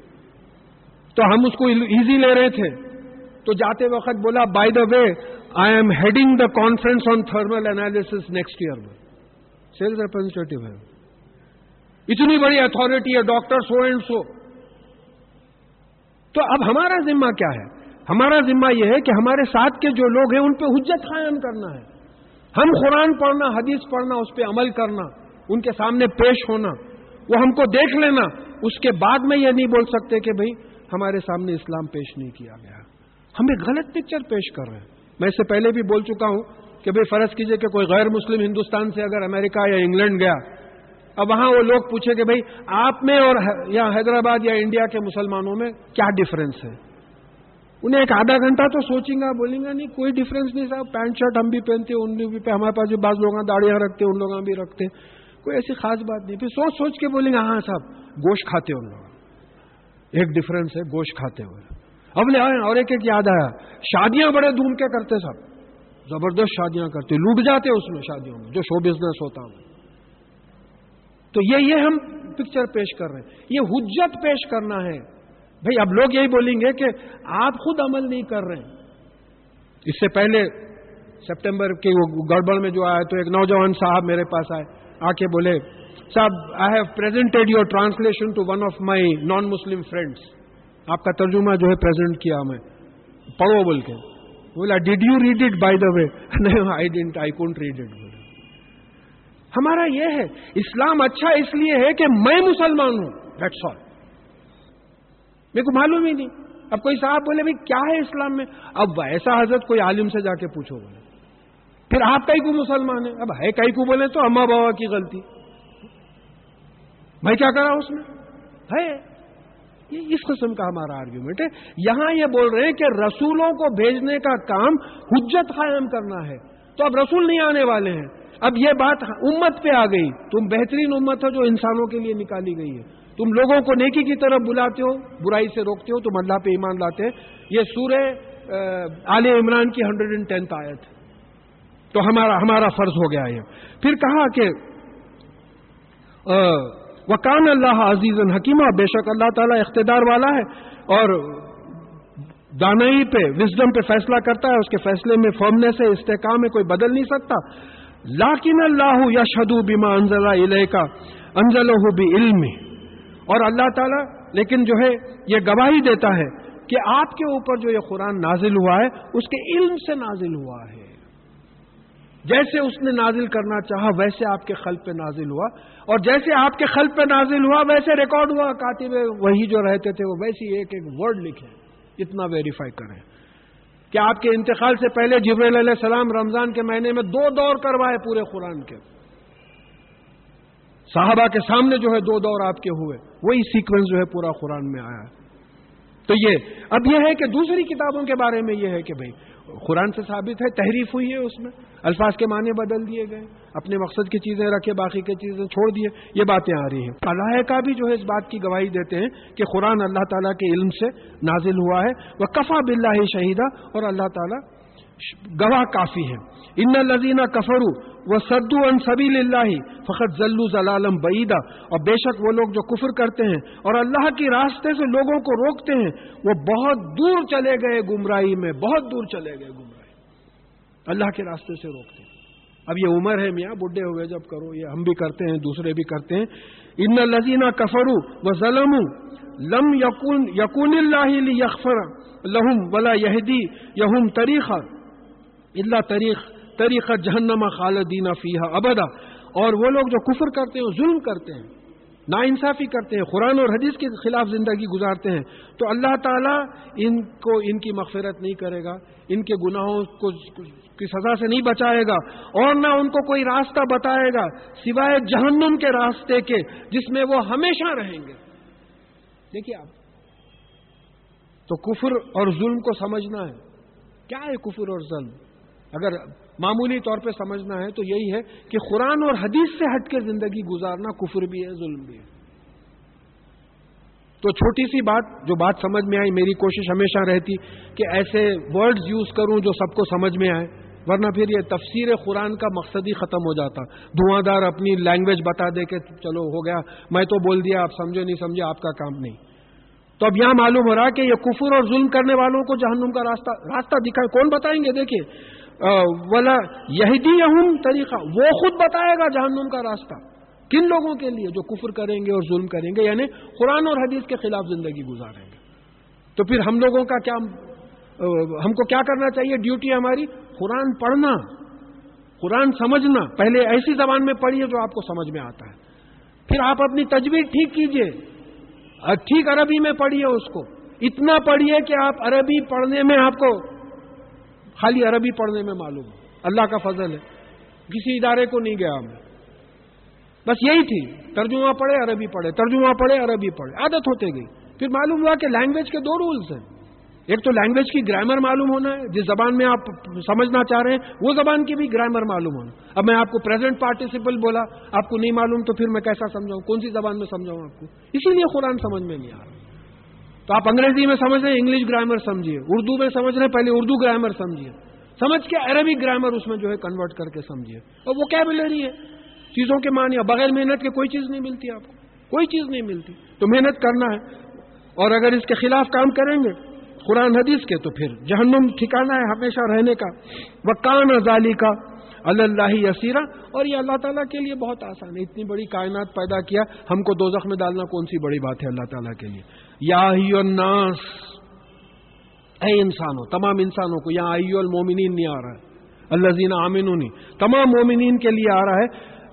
تو ہم اس کو ایزی لے رہے تھے۔ تو جاتے وقت بولا by the way I am heading the conference on thermal analysis next year میں سیلس ریپرزینٹیو ہے۔ اتنی بڑی اتارٹی ہے ڈاکٹر سو اینڈ سو تو اب ہمارا ذمہ کیا ہے؟ ہمارا ذمہ یہ ہے کہ ہمارے ساتھ کے جو لوگ ہیں ان پہ حجت قائم کرنا ہے۔ ہم قرآن پڑھنا، حدیث پڑھنا، اس پہ عمل کرنا، ان کے سامنے پیش ہونا، وہ ہم کو دیکھ لینا، اس کے بعد میں یہ نہیں بول سکتے کہ بھائی ہمارے سامنے اسلام پیش نہیں کیا گیا۔ ہم ایک غلط پکچر پیش کر رہے ہیں۔ میں اس سے پہلے بھی بول چکا ہوں کہ بھائی فرض کیجیے کہ کوئی غیر مسلم ہندوستان سے اگر امریکہ یا انگلینڈ گیا، اب وہاں وہ لوگ پوچھے کہ بھائی آپ میں اور یا حیدرآباد یا انڈیا کے مسلمانوں میں کیا ڈفرینس ہے؟ انہیں ایک آدھا گھنٹہ تو سوچیں گا، بولیں گا، نہیں، کوئی ڈفرینس نہیں صاحب پینٹ شرٹ ہم بھی پہنتے، ان بھی پہ ہمارے پاس بھی بعض لوگ داڑیاں رکھتے، ان لوگ بھی رکھتے، کوئی ایسی خاص بات نہیں۔ پھر سوچ سوچ کے بولیں گے ہاں صاحب، گوشت کھاتے ان لوگ۔ ایک ڈفرینس ہے، گوشت کھاتے ہوئے۔ اب لے آئے اور ایک ایک یاد آیا۔ شادیاں بڑے دھوم کے کرتے سب زبردست شادیاں کرتے، لوٹ جاتے اس میں شادیوں میں، جو شو بزنس ہوتا ہوں تو یہ یہ ہم پکچر پیش کر رہے ہیں۔ یہ حجت پیش کرنا ہے۔ بھائی اب لوگ یہی بولیں گے کہ آپ خود عمل نہیں کر رہے ہیں۔ اس سے پہلے سپٹمبر کے وہ گڑبڑ میں جو آیا تو ایک نوجوان صاحب میرے پاس آئے آ کے بولے، صاحب I have presented your translation to one of my non Muslim friends آپ کا ترجمہ جو ہے پرزینٹ کیا میں، پڑھو بول کے۔ بولا did you read it by the way نہیں I didn't I can't read it بولے ہمارا یہ ہے، اسلام اچھا اس لیے ہے کہ میں مسلمان ہوں دیٹس آل میرے کو معلوم ہی نہیں۔ اب کوئی صاحب بولے، بھائی، کیا ہے اسلام میں؟ اب ایسا حضرت کوئی عالم سے جا کے پوچھو بولے۔ پھر آپ کئی کو مسلمان ہیں؟ اب ہے کئی کو بولے تو اما بابا کی غلطی۔ میں کیا کرا اس میں؟ ہے۔ یہ اس قسم کا ہمارا آرگیومنٹ ہے۔ یہاں یہ بول رہے ہیں کہ رسولوں کو بھیجنے کا کام حجت قائم کرنا ہے۔ تو اب رسول نہیں آنے والے ہیں۔ اب یہ بات امت پہ آ گئی۔ تم بہترین امت ہو جو انسانوں کے لیے نکالی گئی ہے۔ تم لوگوں کو نیکی کی طرف بلاتے ہو، برائی سے روکتے ہو، تم اللہ پہ ایمان لاتے ہیں۔ یہ سورہ آل عمران کی ہنڈریڈ اینڈ ٹینتھ آیت۔ تو ہمارا ہمارا فرض ہو گیا یہ۔ پھر کہا کہ وکان اللہ عزیز الحکیمہ بے شک اللہ تعالیٰ اقتدار والا ہے اور دانائی پہ وزڈم پہ فیصلہ کرتا ہے۔ اس کے فیصلے میں فرمنے سے استحکام میں کوئی بدل نہیں سکتا۔ لاکن اللہ یا شدو بیما انزلہ علیہ کا انزل بھی علم۔ اور اللہ تعالیٰ لیکن جو ہے یہ گواہی دیتا ہے کہ آپ کے اوپر جو یہ قرآن نازل ہوا ہے، اس کے علم سے نازل ہوا ہے۔ جیسے اس نے نازل کرنا چاہا، ویسے آپ کے خلق پہ نازل ہوا۔ اور جیسے آپ کے خلق پہ نازل ہوا، ویسے ریکارڈ ہوا۔ کاتب وہی جو رہتے تھے، وہ ویسی ایک ایک ورڈ لکھے۔ اتنا ویریفائی کریں۔ کہ آپ کے انتقال سے پہلے جبریل علیہ السلام رمضان کے مہینے میں دو دور کروائے پورے قرآن کے۔ صحابہ کے سامنے جو ہے دو دور آپ کے ہوئے، وہی سیکوینس جو ہے پورا قرآن میں آیا تو یہ، اب یہ ہے کہ دوسری کتابوں کے بارے میں یہ ہے کہ بھائی، قرآن سے ثابت ہے، تحریف ہوئی ہے اس میں۔ الفاظ کے معنی بدل دیے گئے، اپنے مقصد کی چیزیں رکھے، باقی کی چیزیں چھوڑ دیے، یہ باتیں آ رہی ہیں۔ اللہ کا بھی جو ہے اس بات کی گواہی دیتے ہیں کہ قرآن اللہ تعالیٰ کے علم سے نازل ہوا ہے۔ وہ کفا بلّہ شہیدہ اور اللہ تعالیٰ گواہ کافی ہے ان لذینہ کفرو وہ سدو ان سبیل اللہ فخر ذلو ضلالم بعیدہ اور بے شک وہ لوگ جو کفر کرتے ہیں اور اللہ کی راستے سے لوگوں کو روکتے ہیں، وہ بہت دور چلے گئے گمراہی میں، بہت دور چلے گئے گمراہی۔ اللہ کے راستے سے روکتے ہیں۔ اب یہ عمر ہے میاں بڈھے ہوئے جب کرو، یہ ہم بھی کرتے ہیں، دوسرے بھی کرتے ہیں۔ ان لذینہ کفرو و ظلم لم یقون یقون اللہ یکفر لہم ولا یہدی، یہم طریقہ۔ اللہ طریق طریقہ جہنما خالدینہ فیحا ابدا۔ اور وہ لوگ جو کفر کرتے ہیں، ظلم کرتے ہیں نا انصافی کرتے ہیں، قرآن اور حدیث کے خلاف زندگی گزارتے ہیں، تو اللہ تعالیٰ ان کو، ان کی مغفرت نہیں کرے گا، ان کے گناہوں کو، کی سزا سے نہیں بچائے گا، اور نہ ان کو کوئی راستہ بتائے گا سوائے جہنم کے راستے کے، جس میں وہ ہمیشہ رہیں گے۔ دیکھیے آپ، تو کفر اور ظلم کو سمجھنا ہے۔ کیا ہے کفر اور ظلم؟ اگر معمولی طور پہ سمجھنا ہے تو یہی ہے کہ قرآن اور حدیث سے ہٹ کے زندگی گزارنا کفر بھی ہے، ظلم بھی ہے۔ تو چھوٹی سی بات، جو بات سمجھ میں آئی، میری کوشش ہمیشہ رہتی کہ ایسے ورڈز یوز کروں جو سب کو سمجھ میں آئے ورنہ پھر یہ تفسیر قرآن کا مقصد ہی ختم ہو جاتا۔ دھواں دار اپنی لینگویج بتا دے کہ چلو ہو گیا، میں تو بول دیا، آپ سمجھے نہیں سمجھے، آپ کا کام نہیں۔ تو اب یہاں معلوم ہو رہا کہ یہ کفر اور ظلم کرنے والوں کو جہنم کا راستہ راستہ دکھائے۔ کون بتائیں گے؟ دیکھیے ولا یہی طریقہ، وہ خود بتائے گا جہنم کا راستہ۔ کن لوگوں کے لیے؟ جو کفر کریں گے اور ظلم کریں گے یعنی قرآن اور حدیث کے خلاف زندگی گزاریں گے۔ تو پھر ہم لوگوں کا کیا ہم کو کیا کرنا چاہیے؟ ڈیوٹی ہماری، قرآن پڑھنا، قرآن سمجھنا۔ پہلے ایسی زبان میں پڑھیے جو آپ کو سمجھ میں آتا ہے۔ پھر آپ اپنی تجویز ٹھیک کیجیے ٹھیک عربی میں پڑھیے اس کو۔ اتنا پڑھیے کہ آپ عربی پڑھنے میں آپ کو خالی عربی پڑھنے میں معلوم۔ اللہ کا فضل ہے۔ کسی ادارے کو نہیں گیا میں بس یہی تھی۔ ترجمہ پڑھے، عربی پڑھے۔ ترجمہ پڑھے، عربی پڑھے۔ عادت ہوتے گئی۔ پھر معلوم ہوا کہ لینگویج کے دو رولز ہیں۔ ایک تو لینگویج کی گرامر معلوم ہونا ہے۔ جس زبان میں آپ سمجھنا چاہ رہے ہیں، وہ زبان کی بھی گرامر معلوم ہونا۔ اب میں آپ کو پریزنٹ پارٹیسپل بولا، آپ کو نہیں معلوم تو پھر میں کیسا سمجھاؤں؟ کون سی زبان میں سمجھاؤں آپ کو؟ اسی لیے قرآن سمجھ میں نہیں آ رہا۔ تو آپ انگریزی میں سمجھ رہے ہیں انگلش گرامر سمجھیے، اردو میں سمجھ رہے ہیں پہلے اردو گرامر سمجھیے۔ سمجھ کے عربی گرامر اس میں جو ہے کنورٹ کر کے سمجھیے۔ اور وہ کیبلری ہے۔ چیزوں کے معنی بغیر محنت کے کوئی چیز نہیں ملتی آپ کو۔ کوئی چیز نہیں ملتی۔ تو محنت کرنا ہے۔ اور اگر اس کے خلاف کام کریں گے قرآن حدیث کے، تو پھر جہنم ٹھکانا ہے ہمیشہ رہنے کا۔ وہ کان ازالی کا اللہ یسیرا اور یہ اللہ تعالیٰ کے لیے بہت آسان ہے۔ اتنی بڑی کائنات پیدا کیا، ہم کو دو میں ڈالنا کون سی بڑی بات ہے اللہ تعالیٰ کے لیے؟ یا الناس، اے انسانوں، تمام انسانوں کو یہاں آئی المومنین نہیں آ رہا ہے اللہ زینا آمین تمام مومنین کے لیے آ رہا ہے،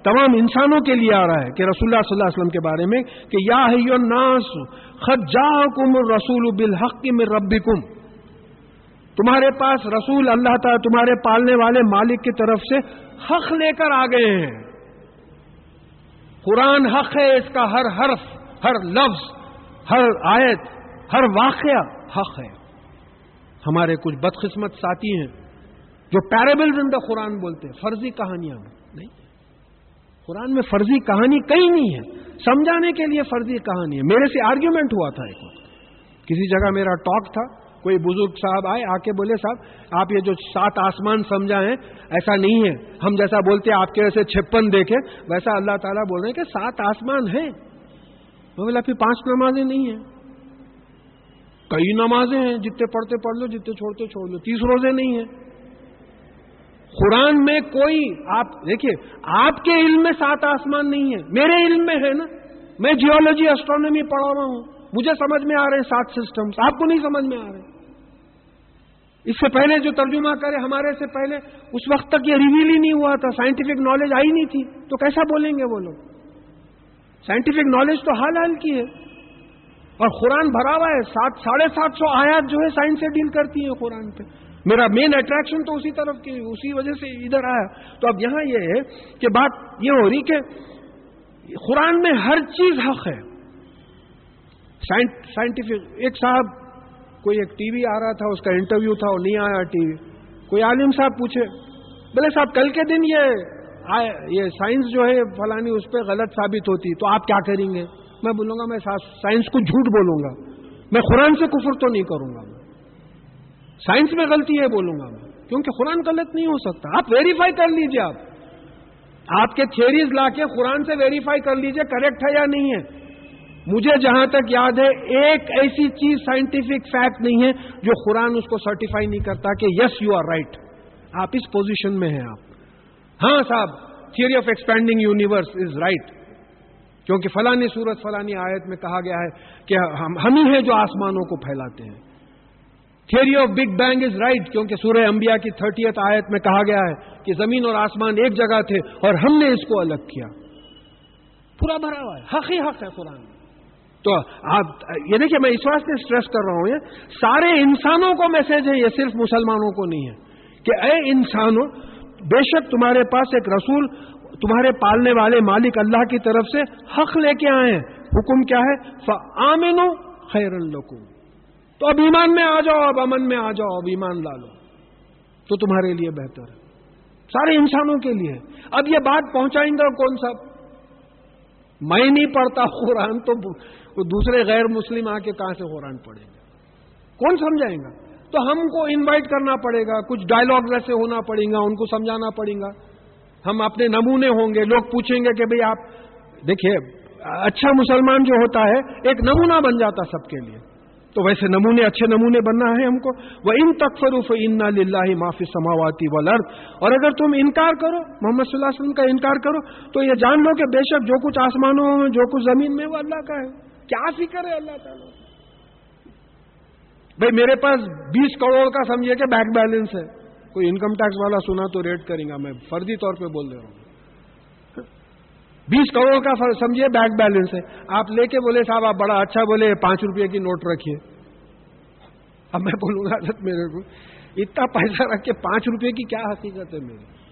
تمام انسانوں کے لیے آ رہا ہے کہ رسول اللہ صلی اللہ علیہ وسلم کے بارے میں کہ یا الناس خد جا کم رسول بالحق میں ربی تمہارے پاس رسول اللہ تعالیٰ، تمہارے پالنے والے مالک کی طرف سے حق لے کر آ گئے ہیں۔ قرآن حق ہے، اس کا ہر حرف، ہر لفظ ہر آیت، ہر واقعہ حق ہے۔ ہمارے کچھ بدقسمت ساتھی ہیں جو پیرابل زندہ قرآن بولتے ہیں، فرضی کہانیاں۔ نہیں قرآن میں فرضی کہانی کہیں نہیں ہے۔ سمجھانے کے لیے فرضی کہانی ہے۔ میرے سے آرگیومنٹ ہوا تھا ایک وقت۔ کسی جگہ میرا ٹاک تھا، کوئی بزرگ صاحب آئے آ کے بولے، صاحب، آپ یہ جو سات آسمان سمجھا ہے، ایسا نہیں ہے۔ ہم جیسا بولتے آپ کے ویسے چھپن دیکھے ویسا اللہ تعالیٰ بول رہے ہیں کہ سات آسمان ہیں۔ بولا پھر پانچ نمازیں نہیں ہیں۔ کئی نمازیں ہیں، جتنے پڑھتے پڑھ لو، جتنے چھوڑتے چھوڑ لو، تیس روزے نہیں ہیں۔ قرآن میں کوئی، آپ دیکھیے، آپ کے علم میں سات آسمان نہیں ہے میرے علم میں ہے نا۔ میں جیولوجی اسٹرانومی پڑھا رہا ہوں۔ مجھے سمجھ میں آ رہے ہیں سات سسٹمس آپ کو نہیں سمجھ میں آ رہے۔ اس سے پہلے جو ترجمہ کرے، ہمارے سے پہلے، اس وقت تک یہ ریویل ہی نہیں ہوا تھا سائنٹیفک نالج آئی نہیں تھی۔ تو کیسا بولیں گے وہ لوگ؟ سائنٹیفک نالج تو حال حال کی ہے۔ اور قرآن بھرا ہوا ہے، سات، ساڑھے سات سو آیات جو ہے سائنس سے ڈیل کرتی ہیں قرآن پہ۔ میرا مین اٹریکشن تو اسی طرف کی، اسی وجہ سے ادھر آیا۔ تو اب یہاں یہ ہے کہ بات یہ ہو رہی کہ قرآن میں ہر چیز حق ہے۔ سائنٹیفک، ایک صاحب، کوئی ایک ٹی وی آ رہا تھا، اس کا انٹرویو تھا، وہ نہیں آیا ٹی وی۔ کوئی عالم صاحب پوچھے بولے صاحب، کل کے دن یہ ہاں، یہ سائنس جو ہے فلانی اس پہ غلط ثابت ہوتی، تو آپ کیا کریں گے؟ میں بولوں گا، میں سائنس کو جھوٹ بولوں گا۔ میں قرآن سے کفر تو نہیں کروں گا۔ سائنس میں غلطی ہے بولوں گا میں، کیونکہ قرآن غلط نہیں ہو سکتا۔ آپ ویریفائی کر لیجیے آپ۔ آپ کے تھیریز لا کے قرآن سے ویریفائی کر لیجیے کریکٹ ہے یا نہیں ہے۔ مجھے جہاں تک یاد ہے، ایک ایسی چیز سائنٹیفک فیکٹ نہیں ہے جو قرآن اس کو سرٹیفائی نہیں کرتا کہ یس یو آر رائٹ آپ اس پوزیشن میں ہیں آپ۔ ہاں صاحب theory of expanding universe is right کیونکہ فلانی صورت فلانی آیت میں کہا گیا ہے کہ ہم ہی ہیں جو آسمانوں کو پھیلاتے ہیں۔ Theory of big bang is right کیونکہ سورہ انبیاء کی تھرٹیت آیت میں کہا گیا ہے کہ زمین اور آسمان ایک جگہ تھے اور ہم نے اس کو الگ کیا۔ پورا بھرا ہوا ہے۔ حق ہی حق ہے قرآن تو آپ یہ دیکھیے میں اس واسطے اسٹریس کر رہا ہوں یہ سارے انسانوں کو میسج ہے یہ صرف مسلمانوں کو نہیں ہے کہ اے انسانوں بے شک تمہارے پاس ایک رسول، تمہارے پالنے والے مالک اللہ کی طرف سے حق لے کے آئے ہیں۔ حکم کیا ہے؟ آمینو خیر الکوم تو اب ایمان میں آ جاؤ، اب امن میں آ جاؤ، اب ایمان لا لو۔ تو تمہارے لیے بہتر ہے۔ سارے انسانوں کے لیے۔ اب یہ بات پہنچائیں گا کون سا؟ میں نہیں پڑھتا قرآن، تو دوسرے غیر مسلم آ کے کہاں سے قرآن پڑھیں گے؟ کون سمجھائیں گا؟ تو ہم کو انوائٹ کرنا پڑے گا، کچھ ڈائلگ ایسے ہونا پڑے گا، ان کو سمجھانا پڑے گا۔ ہم اپنے نمونے ہوں گے، لوگ پوچھیں گے کہ بھئی آپ، دیکھیے اچھا مسلمان جو ہوتا ہے، ایک نمونہ بن جاتا سب کے لیے۔ تو ویسے نمونے اچھے نمونے بننا ہے ہم کو۔ وہ ان تکفروف ان لاہ معافی سماواتی ولر اور اگر تم انکار کرو، محمد صلی اللہ علیہ وسلم کا انکار کرو، تو یہ جان لو کہ بے شک جو کچھ آسمانوں میں، جو کچھ زمین میں وہ اللہ کا ہے۔ کیا فکر ہے اللہ تعالیٰ؟ بھائی میرے پاس بیس کروڑ کا سمجھے کہ بینک بیلنس ہے۔ کوئی انکم ٹیکس والا سنا تو ریٹ کریں گا۔ میں فردی طور پہ بول دے رہا ہوں۔ بیس کروڑ کا سمجھیے بینک بیلنس ہے۔ آپ لے کے بولے صاحب، آپ بڑا اچھا بولے، پانچ روپے کی نوٹ رکھیے۔ اب میں بولوں گا میرے کو، اتنا پیسہ رکھ کے پانچ روپے کی کیا حقیقت ہے میری؟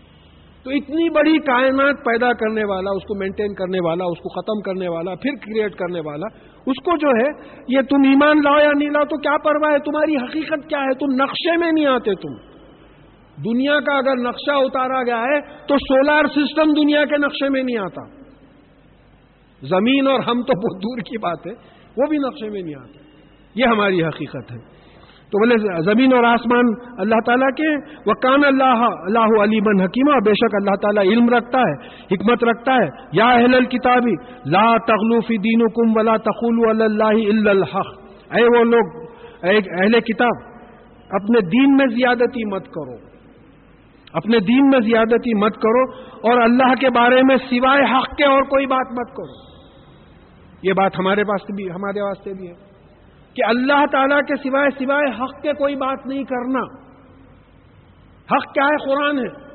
تو اتنی بڑی کائنات پیدا کرنے والا، اس کو مینٹین کرنے والا، اس کو ختم کرنے والا، پھر کریٹ کرنے والا، اس کو جو ہے، یہ تم ایمان لاؤ یا نہیں لاؤ، تو کیا پرواہ ہے؟ تمہاری حقیقت کیا ہے؟ تم نقشے میں نہیں آتے تم۔ دنیا کا اگر نقشہ اتارا گیا ہے، تو سولار سسٹم دنیا کے نقشے میں نہیں آتا۔ زمین اور ہم تو بہت دور کی بات ہے، وہ بھی نقشے میں نہیں آتے یہ ہماری حقیقت ہے۔ تو بولے، زمین اور آسمان اللہ تعالیٰ کے وہ کان اللہ اللہ علی بن حکیمہ بے شک اللہ تعالیٰ علم رکھتا ہے، حکمت رکھتا ہے۔ یا اہل الکتابی، لا تخلوفی دین کم ولا تخل اللہ الحق۔ اے وہ لوگ اہل کتاب، اپنے دین میں زیادتی مت کرو۔ اپنے دین میں زیادتی مت کرو، اور اللہ کے بارے میں سوائے حق کے اور کوئی بات مت کرو۔ یہ بات ہمارے پاس بھی، ہمارے واسطے بھی ہے۔ کہ اللہ تعالیٰ کے سوائے سوائے حق کے کوئی بات نہیں کرنا۔ حق کیا ہے؟ قرآن ہے۔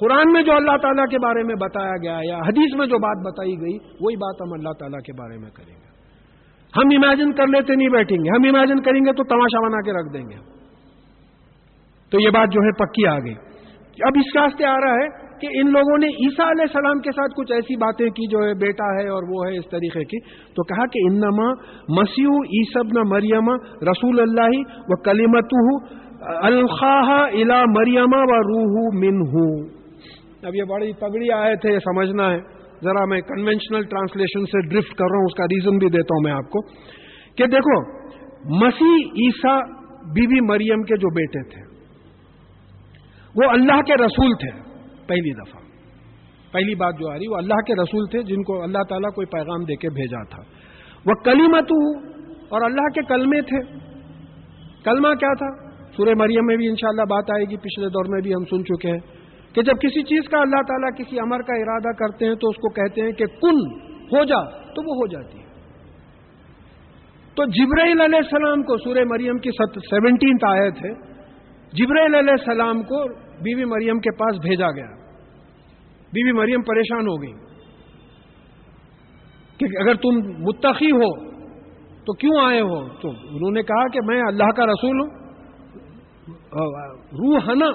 قرآن میں جو اللہ تعالیٰ کے بارے میں بتایا گیا یا حدیث میں جو بات بتائی گئی، وہی بات ہم اللہ تعالیٰ کے بارے میں کریں گے۔ ہم امیجن کر لیتے نہیں بیٹھیں گے۔ ہم امیجن کریں گے تو تماشا بنا کے رکھ دیں گے۔ تو یہ بات جو ہے پکی آ گئی۔ اب اس راستے آ رہا ہے کہ ان لوگوں نے عیسیٰ علیہ السلام کے ساتھ کچھ ایسی باتیں کی جو ہے بیٹا ہے اور وہ ہے اس طریقے کی، تو کہا کہ انما مسیح عیسب نہ مریم رسول اللہ و کلیمت الخواہ الا مریم و روح من اب یہ بڑی پگڑی آئے تھے یہ سمجھنا ہے۔ ذرا میں کنونشنل ٹرانسلیشن سے ڈرفٹ کر رہا ہوں، اس کا ریزن بھی دیتا ہوں میں آپ کو۔ کہ دیکھو، مسیح عیسیٰ بی بی مریم کے جو بیٹے تھے، وہ اللہ کے رسول تھے۔ پہلی دفعہ۔ پہلی بات جو آ رہی وہ اللہ کے رسول تھے جن کو اللہ تعالیٰ کوئی پیغام دے کے بھیجا تھا۔ وہ کلیمت اور اللہ کے کلمے تھے۔ کلمہ کیا تھا؟ سورہ مریم میں بھی انشاءاللہ بات آئے گی، پچھلے دور میں بھی ہم سن چکے ہیں کہ جب کسی چیز کا اللہ تعالیٰ کسی امر کا ارادہ کرتے ہیں تو اس کو کہتے ہیں کہ کن، ہو جا، تو وہ ہو جاتی ہے۔ تو جبرائیل علیہ السلام کو سورہ مریم کی سیونٹینتھ آئے تھے جبرائیل علیہ السلام کو بیوی بی مریم کے پاس بھیجا گیا۔ بی بی مریم پریشان ہو گئی کہ اگر تم متقی ہو تو کیوں آئے ہو؟ تو انہوں نے کہا کہ میں اللہ کا رسول ہوں۔ روح نا؟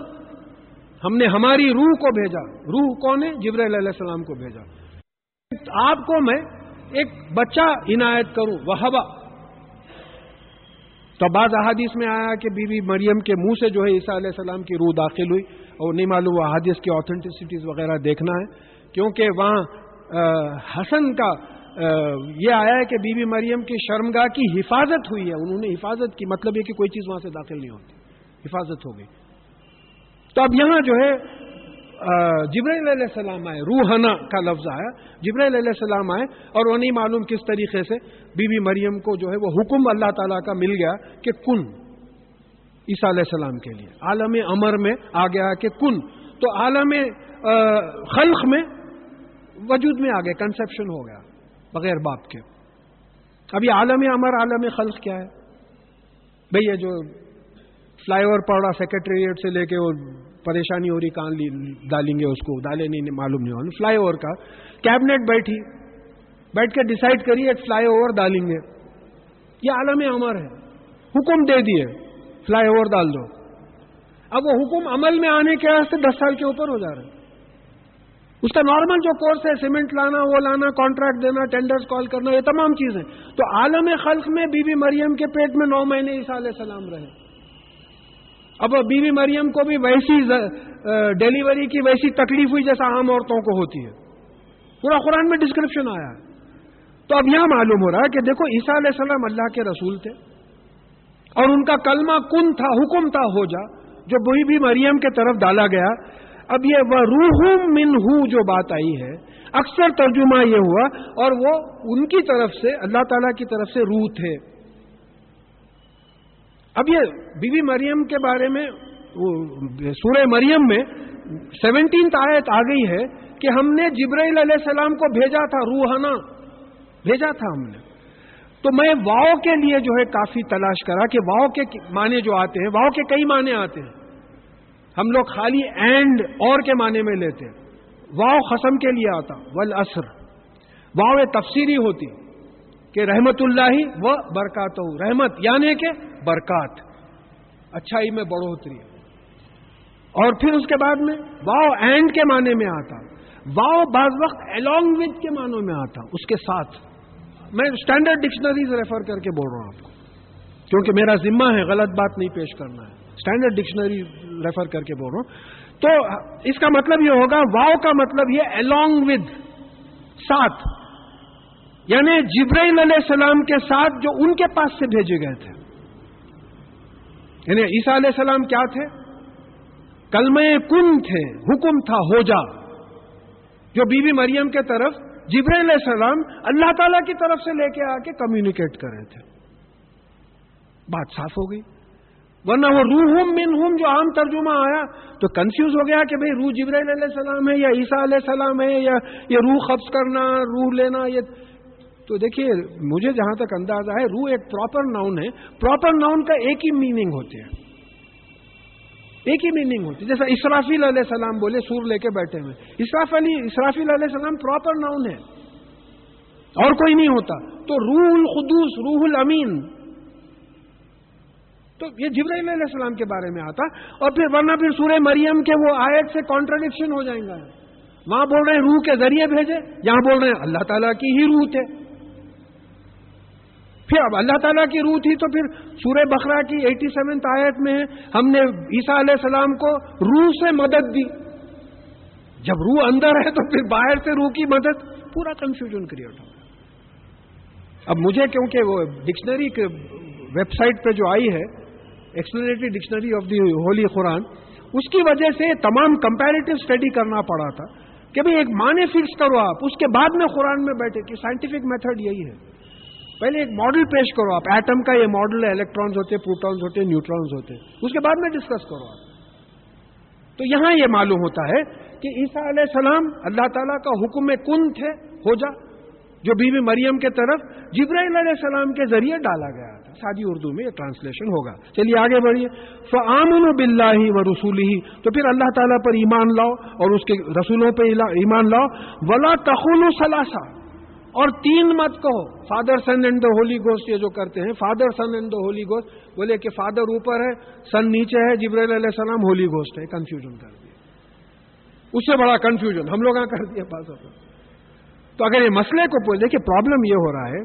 ہم نے ہماری روح کو بھیجا۔ روح کون ہے؟ جبر علیہ السلام کو بھیجا۔ آپ کو میں ایک بچہ عنایت کروں وہ تو بعض احادیث میں آیا کہ بی بی مریم کے منہ سے جو ہے عیسیٰ علیہ السلام کی روح داخل ہوئی۔ اور نہیں معلوم وہ حادث کی آتھینٹسٹیز وغیرہ دیکھنا ہے، کیونکہ وہاں حسن کا یہ آیا ہے کہ بی بی مریم کی شرمگاہ کی حفاظت ہوئی ہے۔ انہوں نے حفاظت کی مطلب یہ کہ کوئی چیز وہاں سے داخل نہیں ہوتی۔ حفاظت ہو گئی۔ تو اب یہاں جو ہے جبرائیل علیہ السلام آئے۔ روحنا کا لفظ آیا۔ جبرائیل علیہ السلام آئے اور وہ نہیں معلوم کس طریقے سے بی بی مریم کو جو ہے، وہ حکم اللہ تعالیٰ کا مل گیا کہ کن۔ عیسیٰ علیہ السلام کے لیے۔ عالم امر میں آ گیا کہ کن۔ تو عالم خلق میں وجود میں آ گئے کنسپشن ہو گیا، بغیر باپ کے۔ ابھی عالم امر، عالم خلق کیا ہے؟ بھئی یہ جو فلائی اوور پڑا سیکرٹریٹ سے لے کے وہ پریشانی ہو رہی کہاں ڈالیں گے اس کو، ڈالے نہیں معلوم نہیں۔ ہونا فلائی اوور کا کیبنیٹ بیٹھی، بیٹھ کے ڈسائڈ کریے فلائی اوور ڈالیں گے۔ یہ عالم امر ہے۔ حکم دے دیے۔ فلائی اوور ڈال دو۔ اب وہ حکم عمل میں آنے کے واسطے دس سال کے اوپر ہو جا رہے ہیں اس کا نارمل جو کورس ہے سیمنٹ لانا، وہ لانا کانٹریکٹ دینا ٹینڈرز کال کرنا، یہ تمام چیزیں۔ تو عالم خلق میں بی بی مریم کے پیٹ میں نو مہینے عیسیٰ علیہ السلام رہے۔ اب بی بی مریم کو بھی ویسی ڈیلیوری کی ویسی تکلیف ہوئی جیسا عام عورتوں کو ہوتی ہے۔ پورا قرآن میں ڈسکرپشن آیا۔ ہے تو اب یہاں معلوم ہو رہا ہے کہ دیکھو، عیسیٰ علیہ السلام اللہ کے رسول تھے۔ اور ان کا کلمہ کن تھا، حکم تھا، ہو جا، جو بوئی بھی مریم کے طرف ڈالا گیا۔ اب یہ وہ روح من جو بات آئی ہے، اکثر ترجمہ یہ ہوا اور وہ ان کی طرف سے، اللہ تعالی کی طرف سے روح تھے۔ اب یہ بی بی مریم کے بارے میں سورہ مریم میں سیونٹینتھ آیت آ گئی ہے کہ ہم نے جبرائیل علیہ السلام کو بھیجا تھا، روحانہ، بھیجا تھا ہم نے۔ تو میں واؤ کے لیے جو ہے کافی تلاش کرا کہ واؤ کے معنی جو آتے ہیں، واؤ کے کئی معنی آتے ہیں۔ ہم لوگ خالی اینڈ اور کے معنی میں لیتے واؤ قسم کے لیے آتا ول اثر واؤ تفسیری ہوتی کہ رحمت اللہ و برکات رحمت یعنی کہ برکات۔ اچھائی میں بڑھوتری۔ اور پھر اس کے بعد میں واؤ اینڈ کے معنی میں آتا۔ واؤ بعض وقت الانگ وتھ کے معنوں میں آتا، اس کے ساتھ۔ میں اسٹینڈرڈ ڈکشنریز ریفر کر کے بول رہا ہوں آپ کو۔ کیونکہ میرا ذمہ ہے غلط بات نہیں پیش کرنا ہے۔ اسٹینڈرڈ ڈکشنری ریفر کر کے بول رہا ہوں۔ تو اس کا مطلب یہ ہوگا، واؤ کا مطلب یہ الانگ ود ساتھ۔ یعنی جبرائیل علیہ السلام کے ساتھ جو ان کے پاس سے بھیجے گئے تھے۔ یعنی عیسیٰ علیہ السلام کیا تھے؟ کلمے کن تھے، حکم تھا ہو جا جو بی بی مریم کے طرف جبرائیل علیہ السلام اللہ تعالی کی طرف سے لے کے آ کے کمیونیکیٹ کر رہے تھے۔ بات صاف ہو گئی۔ ورنہ وہ روح من ہم جو عام ترجمہ آیا تو کنفیوز ہو گیا کہ بھئی روح جبرائیل علیہ السلام ہے یا عیسیٰ علیہ السلام ہے یا یہ روح قبض کرنا، روح لینا، یہ تو دیکھیے، مجھے جہاں تک اندازہ ہے، روح ایک پراپر ناؤن ہے۔ پراپر ناؤن کا ایک ہی میننگ ہوتے ہیں۔ ایک ہی میننگ ہوتی ہے۔ جیسا اسرافیل علیہ السلام بولے، سور لے کے بیٹھے ہوئے۔ اسراف علی، اسرافیل علیہ السلام پراپر ناؤن ہے اور کوئی نہیں ہوتا۔ تو روح القدوس، روح الامین۔ تو یہ جبرائیل علیہ السلام کے بارے میں آتا۔ اور پھر ورنہ پھر سورہ مریم کے وہ آیت سے کانٹرڈکشن ہو جائیں گا وہاں بول رہے ہیں روح کے ذریعے بھیجے، یہاں بول رہے ہیں اللہ تعالیٰ کی ہی روح تھے۔ پھر اب اللہ تعالیٰ کی روح تھی تو پھر سورہ بخرا کی ایٹی سیونتھ آیت میں ہم نے عیسیٰ علیہ السلام کو روح سے مدد دی۔ جب روح اندر ہے تو پھر باہر سے روح کی مدد، پورا کنفیوژن کریٹ ہوگا اب مجھے کیونکہ وہ ڈکشنری ویب سائٹ پہ جو آئی ہے explanatory dictionary of the holy Quran اس کی وجہ سے تمام کمپیریٹو اسٹڈی کرنا پڑا تھا کہ بھائی ایک معنی فکس کرو آپ، اس کے بعد میں قرآن میں بیٹھے کہ سائنٹیفک میتھڈ یہی ہے۔ پہلے ایک ماڈل پیش کرو آپ. ایٹم کا یہ ماڈل ہے الیکٹرانز ہوتے پروٹونز ہوتے نیوٹرانز ہوتے. اس کے بعد میں ڈسکس کرو آپ. تو یہاں یہ معلوم ہوتا ہے کہ عیسیٰ علیہ السلام اللہ تعالیٰ کا حکم کن تھے ہو جا جو بی بی مریم کے طرف جبرائیل علیہ السلام کے ذریعے ڈالا گیا تھا. سادی اردو میں یہ ٹرانسلیشن ہوگا. چلیے آگے بڑھیے. فعامن بلّہ و رسول ہی تو پھر اللہ تعالیٰ پر ایمان لاؤ اور اس کے رسولوں پہ ایمان لاؤ. ولا تخل سلاسا اور تین مت کہو۔ Father son and the holy ghost یہ جو کرتے ہیں father son and the holy ghost بولے کہ فادر اوپر ہے سن نیچے ہے جبریل علیہ السلام ہولی گوشت ہے۔ کنفیوژن کر دیا۔ اس سے بڑا کنفیوژن ہم لوگ کر دیا پاس تو اگر یہ مسئلے کو پوچھ دیکھیے پرابلم یہ ہو رہا ہے،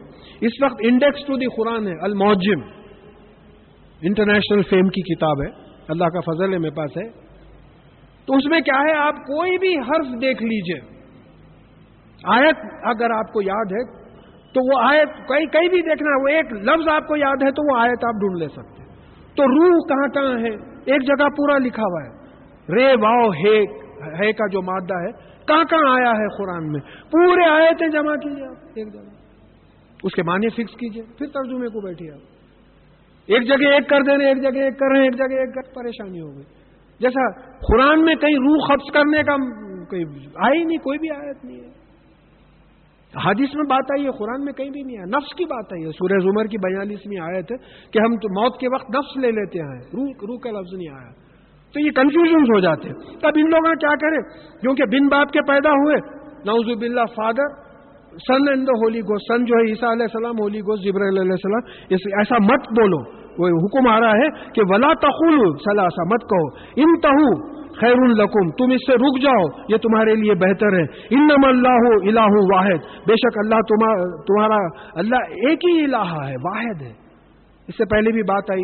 اس وقت انڈیکس ٹو دی قرآن ہے الموجم انٹرنیشنل فیم کی کتاب ہے۔ اللہ کا فضل ہے، میرے پاس ہے۔ تو اس میں کیا ہے؟ آپ کوئی بھی حرف دیکھ لیجیے۔ آیت اگر آپ کو یاد ہے تو وہ آیت کئی کئی بھی دیکھنا وہ ایک لفظ آپ کو یاد ہے تو وہ آیت آپ ڈھونڈ لے سکتے تو روح کہاں کہاں ہے؟ ایک جگہ پورا لکھا ہوا ہے۔ رے واؤ ہے کا جو مادہ ہے، کہاں کہاں آیا ہے قرآن میں؟ پورے آیتیں جمع کیجیے آپ، ایک جگہ۔ اس کے معنی فکس کیجیے، پھر ترجمے کو بیٹھیے آپ۔ ایک جگہ ایک کر دے رہے ایک جگہ ایک کر رہے ہیں، ایک جگہ ایک کر پریشانی ہو گئی۔ جیسا قرآن میں کہیں روح قبض کرنے کا کوئی آئی نہیں، کوئی بھی آیت نہیں ہے۔ حادث میں بات آئی ہے، قرآن میں کہیں بھی نہیں ہے نفس کی بات آئی ہے۔ سورہ زمر کی بیالیسویں آیت ہے کہ ہم تو موت کے وقت نفس لے لیتے ہیں۔ روح روح کا لفظ نہیں آیا۔ تو یہ کنفیوژن ہو جاتے تب ان لوگوں کیا کرے کیونکہ بن باپ کے پیدا ہوئے۔ نوز باللہ father, son and the holy گوس سن جو ہے، عیسیٰ علیہ السلام، ہولی گوس جبر علیہ السلام۔ ایسا مت بولو۔ وہ حکم آ رہا ہے کہ ولا تخل سلاسا مت کہو۔ ان تہو خیر القم تم اس سے رک جاؤ، یہ تمہارے لیے بہتر ہے۔ ان اللہ الہ واحد۔ بے شک اللہ تمہارا اللہ ایک ہی الہ ہے، واحد ہے۔ اس سے پہلے بھی بات آئی،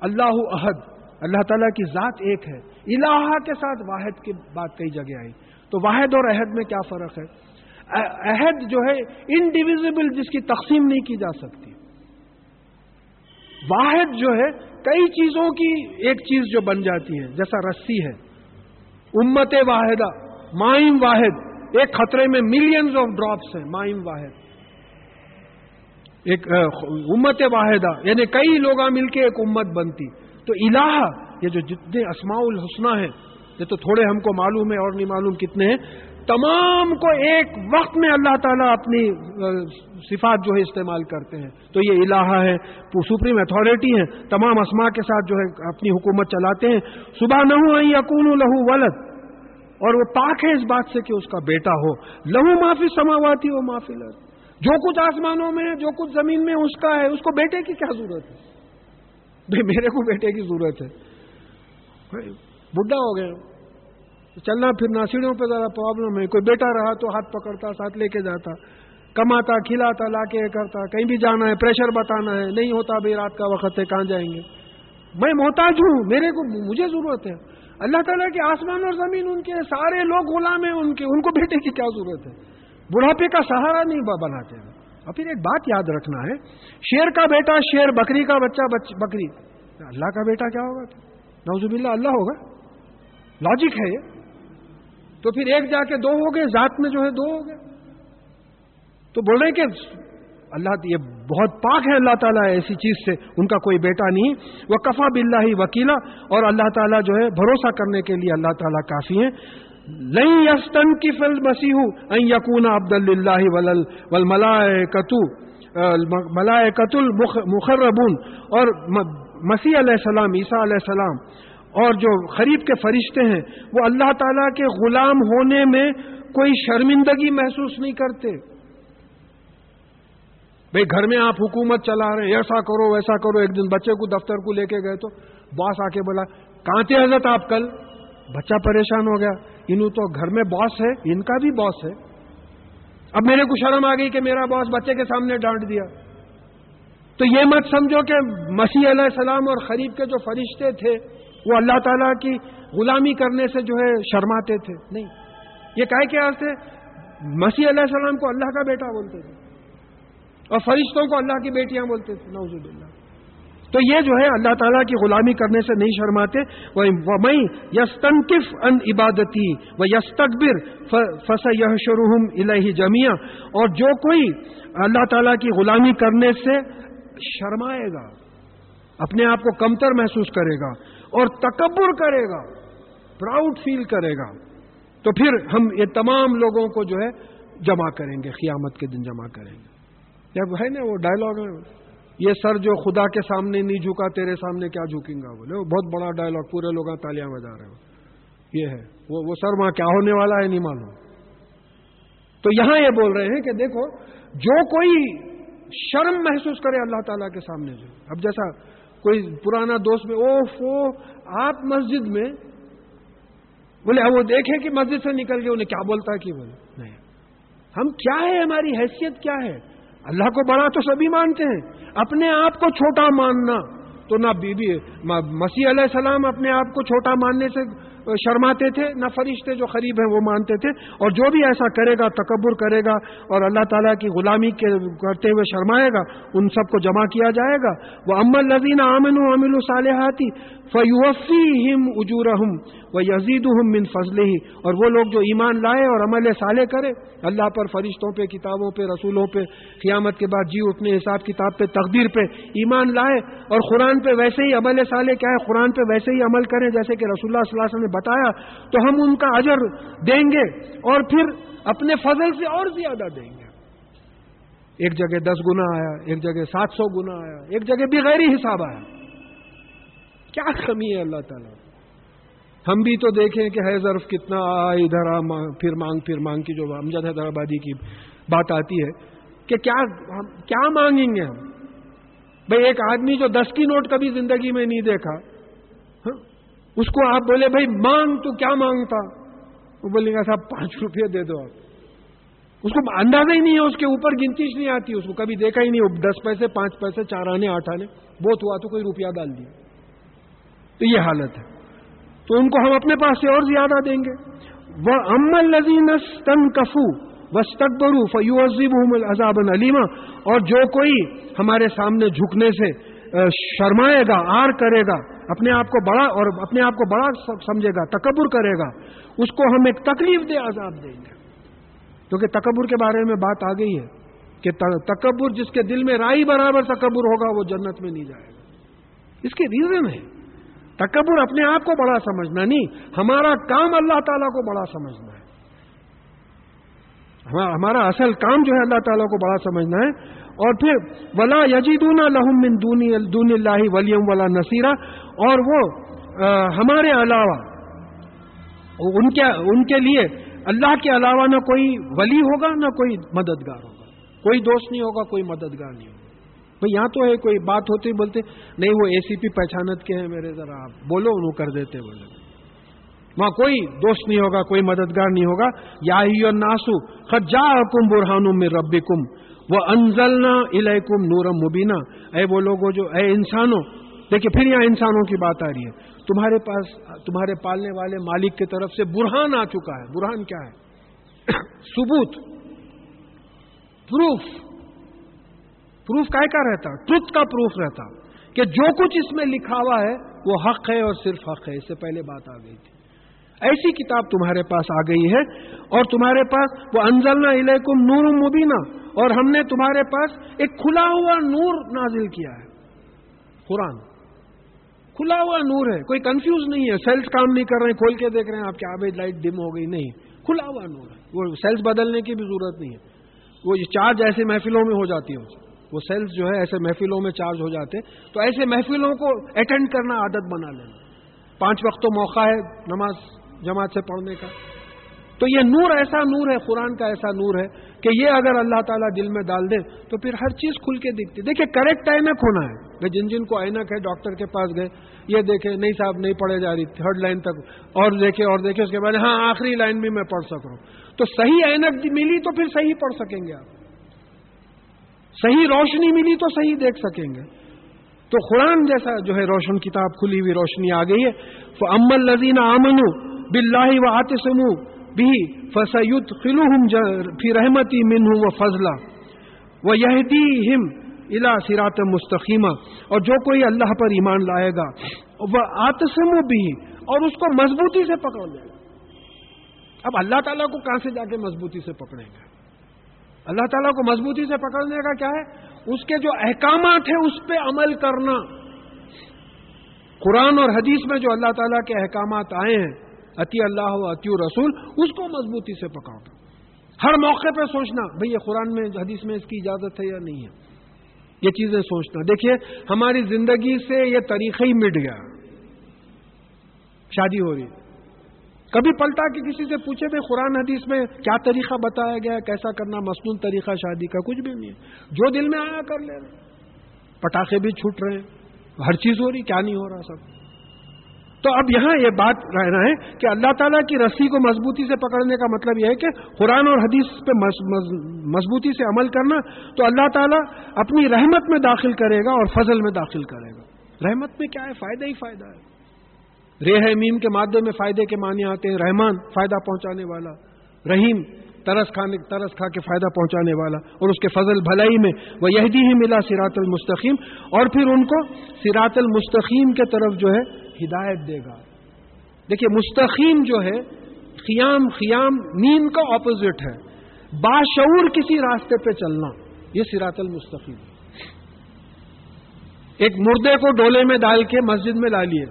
اللہ عہد اللہ تعالیٰ کی ذات ایک ہے۔ الہ کے ساتھ واحد کی بات کئی جگہ آئی۔ تو واحد اور عہد میں کیا فرق ہے؟ عہد جو ہے انڈیویزبل جس کی تقسیم نہیں کی جا سکتی۔ واحد جو ہے، کئی چیزوں کی ایک چیز جو بن جاتی ہے، جیسا رسی ہے۔ امت واحدہ، مائم واحد، ایک خطرے میں ملینز آف ڈراپس ہیں، مائم واحد۔ ایک امت واحدہ یعنی کئی لوگ مل کے ایک امت بنتی۔ تو الہ، یہ جو جتنے اسماع الحسنہ ہیں، یہ تو تھوڑے ہم کو معلوم ہے اور نہیں معلوم کتنے ہیں تمام کو ایک وقت میں اللہ تعالیٰ اپنی صفات جو ہے استعمال کرتے ہیں۔ تو یہ الہ ہے سپریم اتھارٹی ہے تمام اسما کے ساتھ جو ہے اپنی حکومت چلاتے ہیں۔ صبح نہ ہو یقون لہو ولد۔ اور وہ پاک ہے اس بات سے کہ اس کا بیٹا ہو۔ لہو معافی سماواتی ہو معافی لڑ جو کچھ آسمانوں میں جو کچھ زمین میں اس کا ہے، اس کو بیٹے کی کیا ضرورت ہے؟ بھائی، میرے کو بیٹے کی ضرورت ہے۔ بڈھا ہو گئے۔ گیا چلنا پھرنا، سیڑھیوں پہ ذرا پرابلم ہے۔ کوئی بیٹا رہا تو ہاتھ پکڑتا، ساتھ لے کے جاتا۔ کماتا، کھلاتا، لا کے کرتا، کہیں بھی جانا ہے، پریشر بتانا ہے، نہیں ہوتا بھائی رات کا وقت ہے، کہاں جائیں گے؟ میں محتاج ہوں، میرے کو مجھے ضرورت ہے۔ اللہ تعالیٰ کے آسمان اور زمین، ان کے سارے لوگ غلام ہیں، ان کے، ان کو بیٹے کی کیا ضرورت ہے؟ بڑھاپے کا سہارا نہیں بناتے ہیں۔ اور پھر ایک بات یاد رکھنا ہے۔ شیر کا بیٹا شیر، بکری کا بچہ بکری۔ اللہ کا بیٹا کیا ہوگا؟ نوزب اللہ اللہ ہوگا۔ لاجک ہے یہ۔ تو پھر ایک جا کے دو ہو گئے، ذات میں جو ہے دو ہو گئے۔ تو بول رہے کہ اللہ یہ بہت پاک ہے اللہ تعالیٰ ایسی چیز سے، ان کا کوئی بیٹا نہیں۔ وہ کفا بلّہ ہی وکیلا، اور اللہ تعالیٰ جو ہے بھروسہ کرنے کے لیے اللہ تعالیٰ کافی ہیں۔ لئی یستن کی فل مسیح یقون عبد اللہ ول ملائے کتو ملائے قتل مخربون۔ اور مسیح علیہ السلام، عیسیٰ علیہ السلام اور جو خریب کے فرشتے ہیں، وہ اللہ تعالی کے غلام ہونے میں کوئی شرمندگی محسوس نہیں کرتے۔ بھئی گھر میں آپ حکومت چلا رہے ہیں، ایسا کرو، ویسا کرو، ایک دن بچے کو دفتر کو لے کے گئے تو باس آ کے بولا، کہاں تھے حضرت آپ کل؟ بچہ پریشان ہو گیا انہوں تو گھر میں باس ہے، ان کا بھی باس ہے۔ اب میرے کو شرم آ گئی کہ میرا باس بچے کے سامنے ڈانٹ دیا۔ تو یہ مت سمجھو کہ مسیح علیہ السلام اور خریف کے جو فرشتے تھے، وہ اللہ تعالیٰ کی غلامی کرنے سے جو ہے شرماتے تھے۔ نہیں۔ یہ کہ کیا تھے، مسیح علیہ السلام کو اللہ کا بیٹا بولتے تھے۔ اور فرشتوں کو اللہ کی بیٹیاں بولتے تھے۔ نوزب اللہ تو یہ جو ہے اللہ تعالیٰ کی غلامی کرنے سے نہیں شرماتے۔ وہ میں یستنکف ان عبادتی و یستقبر فس یہ شروحم الہ جمیا اور جو کوئی اللہ تعالیٰ کی غلامی کرنے سے شرمائے گا، اپنے آپ کو کمتر محسوس کرے گا اور تکبر کرے گا پراؤڈ فیل کرے گا۔ تو پھر ہم یہ تمام لوگوں کو جو ہے جمع کریں گے، قیامت کے دن جمع کریں گے۔ جب ہے نا وہ ڈائلگ ہے۔ یہ سر جو خدا کے سامنے نہیں جھکا، تیرے سامنے کیا جھکیں گا بولے وہ بہت بڑا ڈائلگ پورے لوگ تالیاں بجا رہے ہو۔ یہ ہے۔ وہ وہ سر وہاں کیا ہونے والا ہے، نہیں معلوم۔ تو یہاں یہ بول رہے ہیں کہ دیکھو، جو کوئی شرم محسوس کرے اللہ تعالیٰ کے سامنے جو اب جیسا کوئی پرانا دوست میں او فو آپ مسجد میں بولے وہ دیکھیں کہ مسجد سے نکل کے انہیں کیا بولتا ہے کہ بولے؟ نہیں۔ ہم کیا ہے؟ ہماری حیثیت کیا ہے؟ اللہ کو بڑا تو سبھی مانتے ہیں۔ اپنے آپ کو چھوٹا ماننا تو نہ بی بی مسیح علیہ السلام اپنے آپ کو چھوٹا ماننے سے شرماتے تھے، نہ فرشتے جو قریب ہیں وہ مانتے تھے، اور جو بھی ایسا کرے گا، تکبر کرے گا، اور اللہ تعالیٰ کی غلامی کے کرتے ہوئے شرمائے گا، ان سب کو جمع کیا جائے گا۔ وہ امن لذین امن و امل صالحاتی فیوفی ہم اجور ہم وہ یزید من فضل ہی اور وہ لوگ جو ایمان لائے اور عمل صالح کرے، اللہ پر فرشتوں پہ، کتابوں پہ، رسولوں پہ، قیامت کے بعد جی اٹھنے حساب کتاب پہ، تقدیر پہ ایمان لائے اور قرآن پہ ویسے ہی عمل صالح کیا ہے، قرآن پہ ویسے ہی عمل کریں، جیسے کہ رسول اللہ صلی اللہ علیہ وسلم نے بتایا، تو ہم ان کا اجر دیں گے اور پھر اپنے فضل سے اور زیادہ دیں گے۔ ایک جگہ دس گنا آیا، ایک جگہ سات سو گنا آیا، ایک جگہ بغیر ہی حساب آیا۔ کیا کمی ہے اللہ تعالیٰ؟ ہم بھی تو دیکھیں کہ ہے ظرف کتنا ادھر، آ پھر مانگ پھر مانگ کی جو امجد حیدرآبادی کی بات آتی ہے کہ کیا کیا مانگیں گے ہم؟ بھائی ایک آدمی جو دس کی نوٹ کبھی زندگی میں نہیں دیکھا ہاں؟ اس کو آپ بولے، بھائی مانگ تو کیا مانگتا؟ وہ بولیں گا صاحب پانچ روپے دے دو آپ۔ اس کو اندازہ ہی نہیں ہے، اس کے اوپر گنتی نہیں آتی اس کو کبھی دیکھا ہی نہیں دس پیسے، پانچ پیسے، چار آنے، آٹھ آنے، بہت ہوا تو کوئی روپیہ ڈال دیا۔ تو یہ حالت ہے۔ تو ان کو ہم اپنے پاس سے اور زیادہ دیں گے۔ وہ امل لذین تن کفو وسطرو فیو عزیب عذاب علیما اور جو کوئی ہمارے سامنے جھکنے سے شرمائے گا، آر کرے گا، اپنے آپ کو بڑا اور اپنے آپ کو بڑا سمجھے گا، تکبر کرے گا، اس کو ہم ایک تکلیف دے عذاب دیں گے۔ کیونکہ تکبر کے بارے میں بات آ گئی ہے کہ تکبر جس کے دل میں رائی برابر تکبر ہوگا، وہ جنت میں نہیں جائے گا۔ اس کے ریزن ہے تکبر اپنے آپ کو بڑا سمجھنا نہیں، ہمارا کام اللہ تعالیٰ کو بڑا سمجھنا ہے۔ ہمارا اصل کام جو ہے اللہ تعالیٰ کو بڑا سمجھنا ہے۔ اور پھر، ولا یجیدون لہم من دون اللہ ولیم ولا نصیرہ اور وہ ہمارے علاوہ، ان کے ان کے لیے اللہ کے علاوہ نہ کوئی ولی ہوگا، نہ کوئی مددگار ہوگا۔ کوئی دوست نہیں ہوگا، کوئی مددگار نہیں ہوگا۔ بھائی، یہاں تو ہے، کوئی بات ہوتی بولتے، نہیں، وہ اے سی پی پہچانت کے ہیں میرے ذرا، آپ بولو، انہوں کر دیتے بولے۔ وہاں کوئی دوست نہیں ہوگا، کوئی مددگار نہیں ہوگا۔ یا ہی ناسو خجا حکم برہان میں رب کم وہ انزلنا الکم نورم مبینہ اے وہ لوگوں جو، اے انسانوں، دیکھیے، پھر یہاں انسانوں کی بات آ رہی ہے۔ تمہارے پاس، تمہارے پالنے والے مالک کی طرف سے برہان آ چکا ہے۔ برہان کیا ہے؟ <coughs> ثبوت، پروف۔ پروف کا کا رہتا؟ ٹروتھ کا پروف رہتا۔ کہ جو کچھ اس میں لکھا ہوا ہے، وہ حق ہے اور صرف حق ہے۔ اس سے پہلے بات آ گئی تھی۔ ایسی کتاب تمہارے پاس آ گئی ہے اور تمہارے پاس وہ انزلنا الیکم نور مبینہ۔ اور ہم نے تمہارے پاس ایک کھلا ہوا نور نازل کیا ہے۔ قرآن۔ کھلا ہوا نور ہے۔ کوئی کنفیوز نہیں ہے۔ سیلس کام نہیں کر رہے ہیں، کھول کے دیکھ رہے ہیں، آپ کی آبے لائٹ ڈم ہو گئی۔ نہیں۔ کھلا ہوا نور ہے۔ وہ سیلس بدلنے کی بھی ضرورت نہیں ہے۔ وہ چارج ایسے محفلوں میں ہو جاتی ہے۔ وہ سیلس جو ہے ایسے محفلوں میں چارج ہو جاتے تو ایسے محفلوں کو اٹینڈ کرنا عادت بنا لینا۔ پانچ وقت تو موقع ہے نماز جماعت سے پڑھنے کا۔ تو یہ نور ایسا نور ہے، قرآن کا ایسا نور ہے کہ یہ اگر اللہ تعالیٰ دل میں ڈال دے تو پھر ہر چیز کھل کے دکھتی۔ دیکھیے کریکٹ اینک ہونا ہے۔ جن جن کو اینک ہے ڈاکٹر کے پاس گئے، یہ دیکھے، نہیں صاحب، نہیں پڑھے جا رہی تھرڈ لائن تک۔ اور دیکھے اور دیکھے، اس کے بعد ہاں آخری لائن بھی میں پڑھ سک رہا ہوں۔ تو صحیح اینک ملی تو پھر صحیح پڑھ سکیں گے آپ۔ صحیح روشنی ملی تو صحیح دیکھ سکیں گے۔ تو قرآن جیسا جو ہے روشن کتاب کھلی ہوئی روشنی آ گئی ہے۔ تو امل لذین آمن بلاہ و آتسم بھی فسعت خلو ہم فی رحمتی من ہوں وہ فضلہ وہ یہدی ہم الا سرات مستقیمہ اور جو کوئی اللہ پر ایمان لائے گا وہ آتسم بھی اور اس کو مضبوطی سے پکڑ لے گا۔ اب اللہ تعالیٰ کو کہاں سے جا کے مضبوطی سے پکڑیں گے؟ اللہ تعالیٰ کو مضبوطی سے پکڑنے کا کیا ہے؟ اس کے جو احکامات ہیں، اس پہ عمل کرنا۔ قرآن اور حدیث میں جو اللہ تعالیٰ کے احکامات آئے ہیں، اتی اللہ و اتی رسول، اس کو مضبوطی سے پکاؤ۔ ہر موقع پہ سوچنا، بھئی یہ قرآن میں، حدیث میں اس کی اجازت ہے یا نہیں ہے؟ یہ چیزیں سوچنا۔ دیکھیے، ہماری زندگی سے یہ طریقہ ہی مٹ گیا۔ شادی ہو رہی۔ کبھی پلٹا کہ کسی سے پوچھے بھائی قرآن حدیث میں کیا طریقہ بتایا گیا کیسا کرنا مصنون طریقہ، شادی کا کچھ بھی نہیں ہے۔ جو دل میں آیا کر لے۔ رہے پٹاخے بھی چھوٹ رہے ہیں۔ ہر چیز ہو رہی، کیا نہیں ہو رہا سب۔ تو اب یہاں یہ بات رہنا ہے کہ اللہ تعالیٰ کی رسی کو مضبوطی سے پکڑنے کا مطلب یہ ہے کہ قرآن اور حدیث پہ مضبوطی سے عمل کرنا تو اللہ تعالیٰ اپنی رحمت میں داخل کرے گا اور فضل میں داخل کرے گا۔ رحمت میں کیا ہے؟ فائدہ ہی فائدہ ہے۔ ریح میم کے مادے میں فائدے کے معنی آتے ہیں۔ رحمان فائدہ پہنچانے والا، رحیم ترس کھانے، ترس کھا کے فائدہ پہنچانے والا، اور اس کے فضل بھلائی میں وہ یہدی ہی ملا سیرات المستقیم اور پھر ان کو سیرات المستقیم کے طرف جو ہے، ہدایت دے گا۔ دیکھیے، مستقیم جو ہے خیام خیام نیند کا اپوزٹ ہے۔ باشعور کسی راستے پہ چلنا، یہ سیرات المستقیم ایک مردے کو ڈولے میں ڈال کے مسجد میں ڈالیے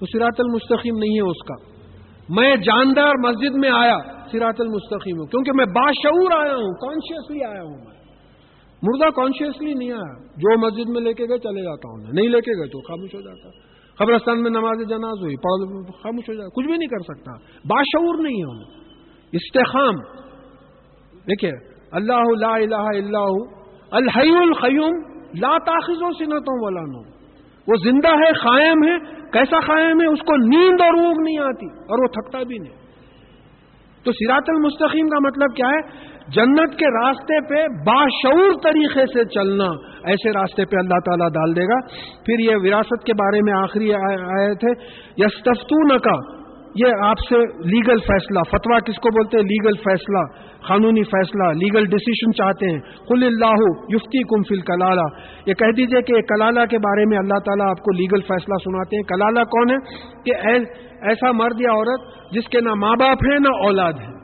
وہ سیرات المستقیم نہیں ہے اس کا۔ میں جاندار مسجد میں آیا سیرات المستقیم ہوں۔ کیونکہ میں باشعور آیا ہوں کانشیسلی آیا ہوں میں۔ مردہ کانشیسلی نہیں آیا۔ جو مسجد میں لے کے گئے، چلے جاتا ہوں نہیں لے کے گئے تو خاموش ہو جاتا۔ قبرستان میں نماز جناز ہوئی پڑھ خاموش ہو جائے کچھ بھی نہیں کر سکتا۔ باشعور نہیں ہے استحام دیکھیے، اللہ لا الہ الا الحی الخیوم لا تاخذ و سنتوں والا نو۔ وہ زندہ ہے قائم ہے۔ کیسا قائم ہے؟ اس کو نیند اور اونگ نہیں آتی اور وہ تھکتا بھی نہیں۔ تو سیرات المستقیم کا مطلب کیا ہے؟ جنت کے راستے پہ باشعور طریقے سے چلنا۔ ایسے راستے پہ اللہ تعالیٰ ڈال دے گا۔ پھر یہ وراثت کے بارے میں آخری آئے تھے یستفتون کا یہ آپ سے لیگل فیصلہ فتوا کس کو بولتے ہیں؟ لیگل فیصلہ، قانونی فیصلہ لیگل ڈسیشن چاہتے ہیں۔ کل اللہ یفتی کم فل کلالہ یہ کہہ دیجیے کہ کلالہ کے بارے میں اللہ تعالیٰ آپ کو لیگل فیصلہ سناتے ہیں۔ کلالہ کون ہے؟ کہ ایسا مرد یا عورت جس کے نہ ماں باپ ہیں نہ اولاد ہے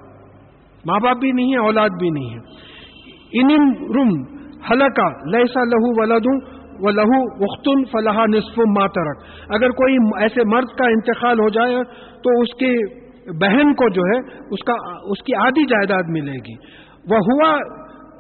ماں باپ بھی نہیں ہے، اولاد بھی نہیں ہے۔ ان روم حلقہ لہسا لہو ولدوں و لہو وختن فلاح نصف ماترک اگر کوئی ایسے مرد کا انتقال ہو جائے تو اس کی بہن کو جو ہے اس کا اس کی آدھی جائیداد ملے گی۔ وہ ہوا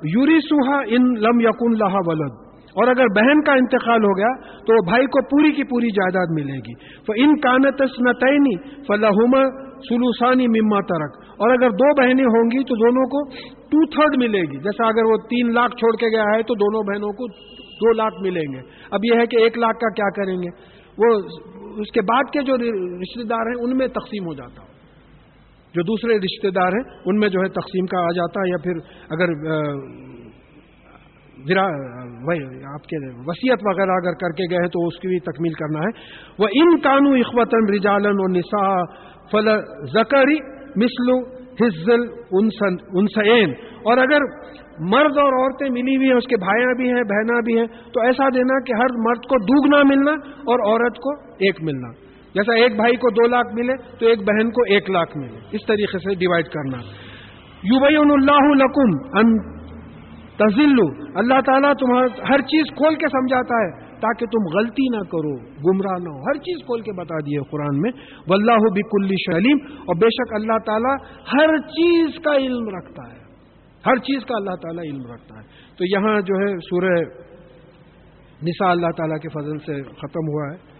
یوری سوہا ان لم یقن لہا ولد۔ اور اگر بہن کا انتقال ہو گیا تو بھائی کو پوری کی پوری جائیداد ملے گی۔ تو ان کانت نتعینی فلاحما سلوسانی مما ترک اور اگر دو بہنیں ہوں گی تو دونوں کو ٹو تھرڈ ملے گی۔ جیسا اگر وہ تین لاکھ چھوڑ کے گیا ہے تو دونوں بہنوں کو دو لاکھ ملیں گے۔ اب یہ ہے کہ ایک لاکھ کا کیا کریں گے؟ وہ اس کے بعد کے جو رشتے دار ہیں، ان میں تقسیم ہو جاتا جو دوسرے رشتے دار ہیں، ان میں جو ہے تقسیم کا آ جاتا یا پھر اگر آپ کے وسیعت وغیرہ اگر کر کے گئے تو اس کی بھی تکمیل کرنا ہے۔ وہ ان کانو اخوتن رجالن و نسا فل زکری مسلو ہزل انسین اور اگر مرد اور عورتیں ملی ہوئی ہیں، اس کے بھائیاں بھی ہیں بہنا بھی ہیں، تو ایسا دینا کہ ہر مرد کو دوگنا ملنا اور عورت کو ایک ملنا۔ جیسا ایک بھائی کو دو لاکھ ملے، تو ایک بہن کو ایک لاکھ ملے۔ اس طریقے سے ڈیوائڈ کرنا۔ یو بھائی اللہ لکم ان تزل اللہ تعالیٰ تمہارا ہر چیز کھول کے سمجھاتا ہے، تاکہ تم غلطی نہ کرو، گمراہ نہ ہو۔ ہر چیز کھول کے بتا دیے قرآن میں۔ واللہ بکلی شعلیم اور بے شک اللہ تعالیٰ ہر چیز کا علم رکھتا ہے۔ ہر چیز کا اللہ تعالیٰ علم رکھتا ہے۔ تو یہاں جو ہے سورہ نساء اللہ تعالیٰ کے فضل سے ختم ہوا ہے۔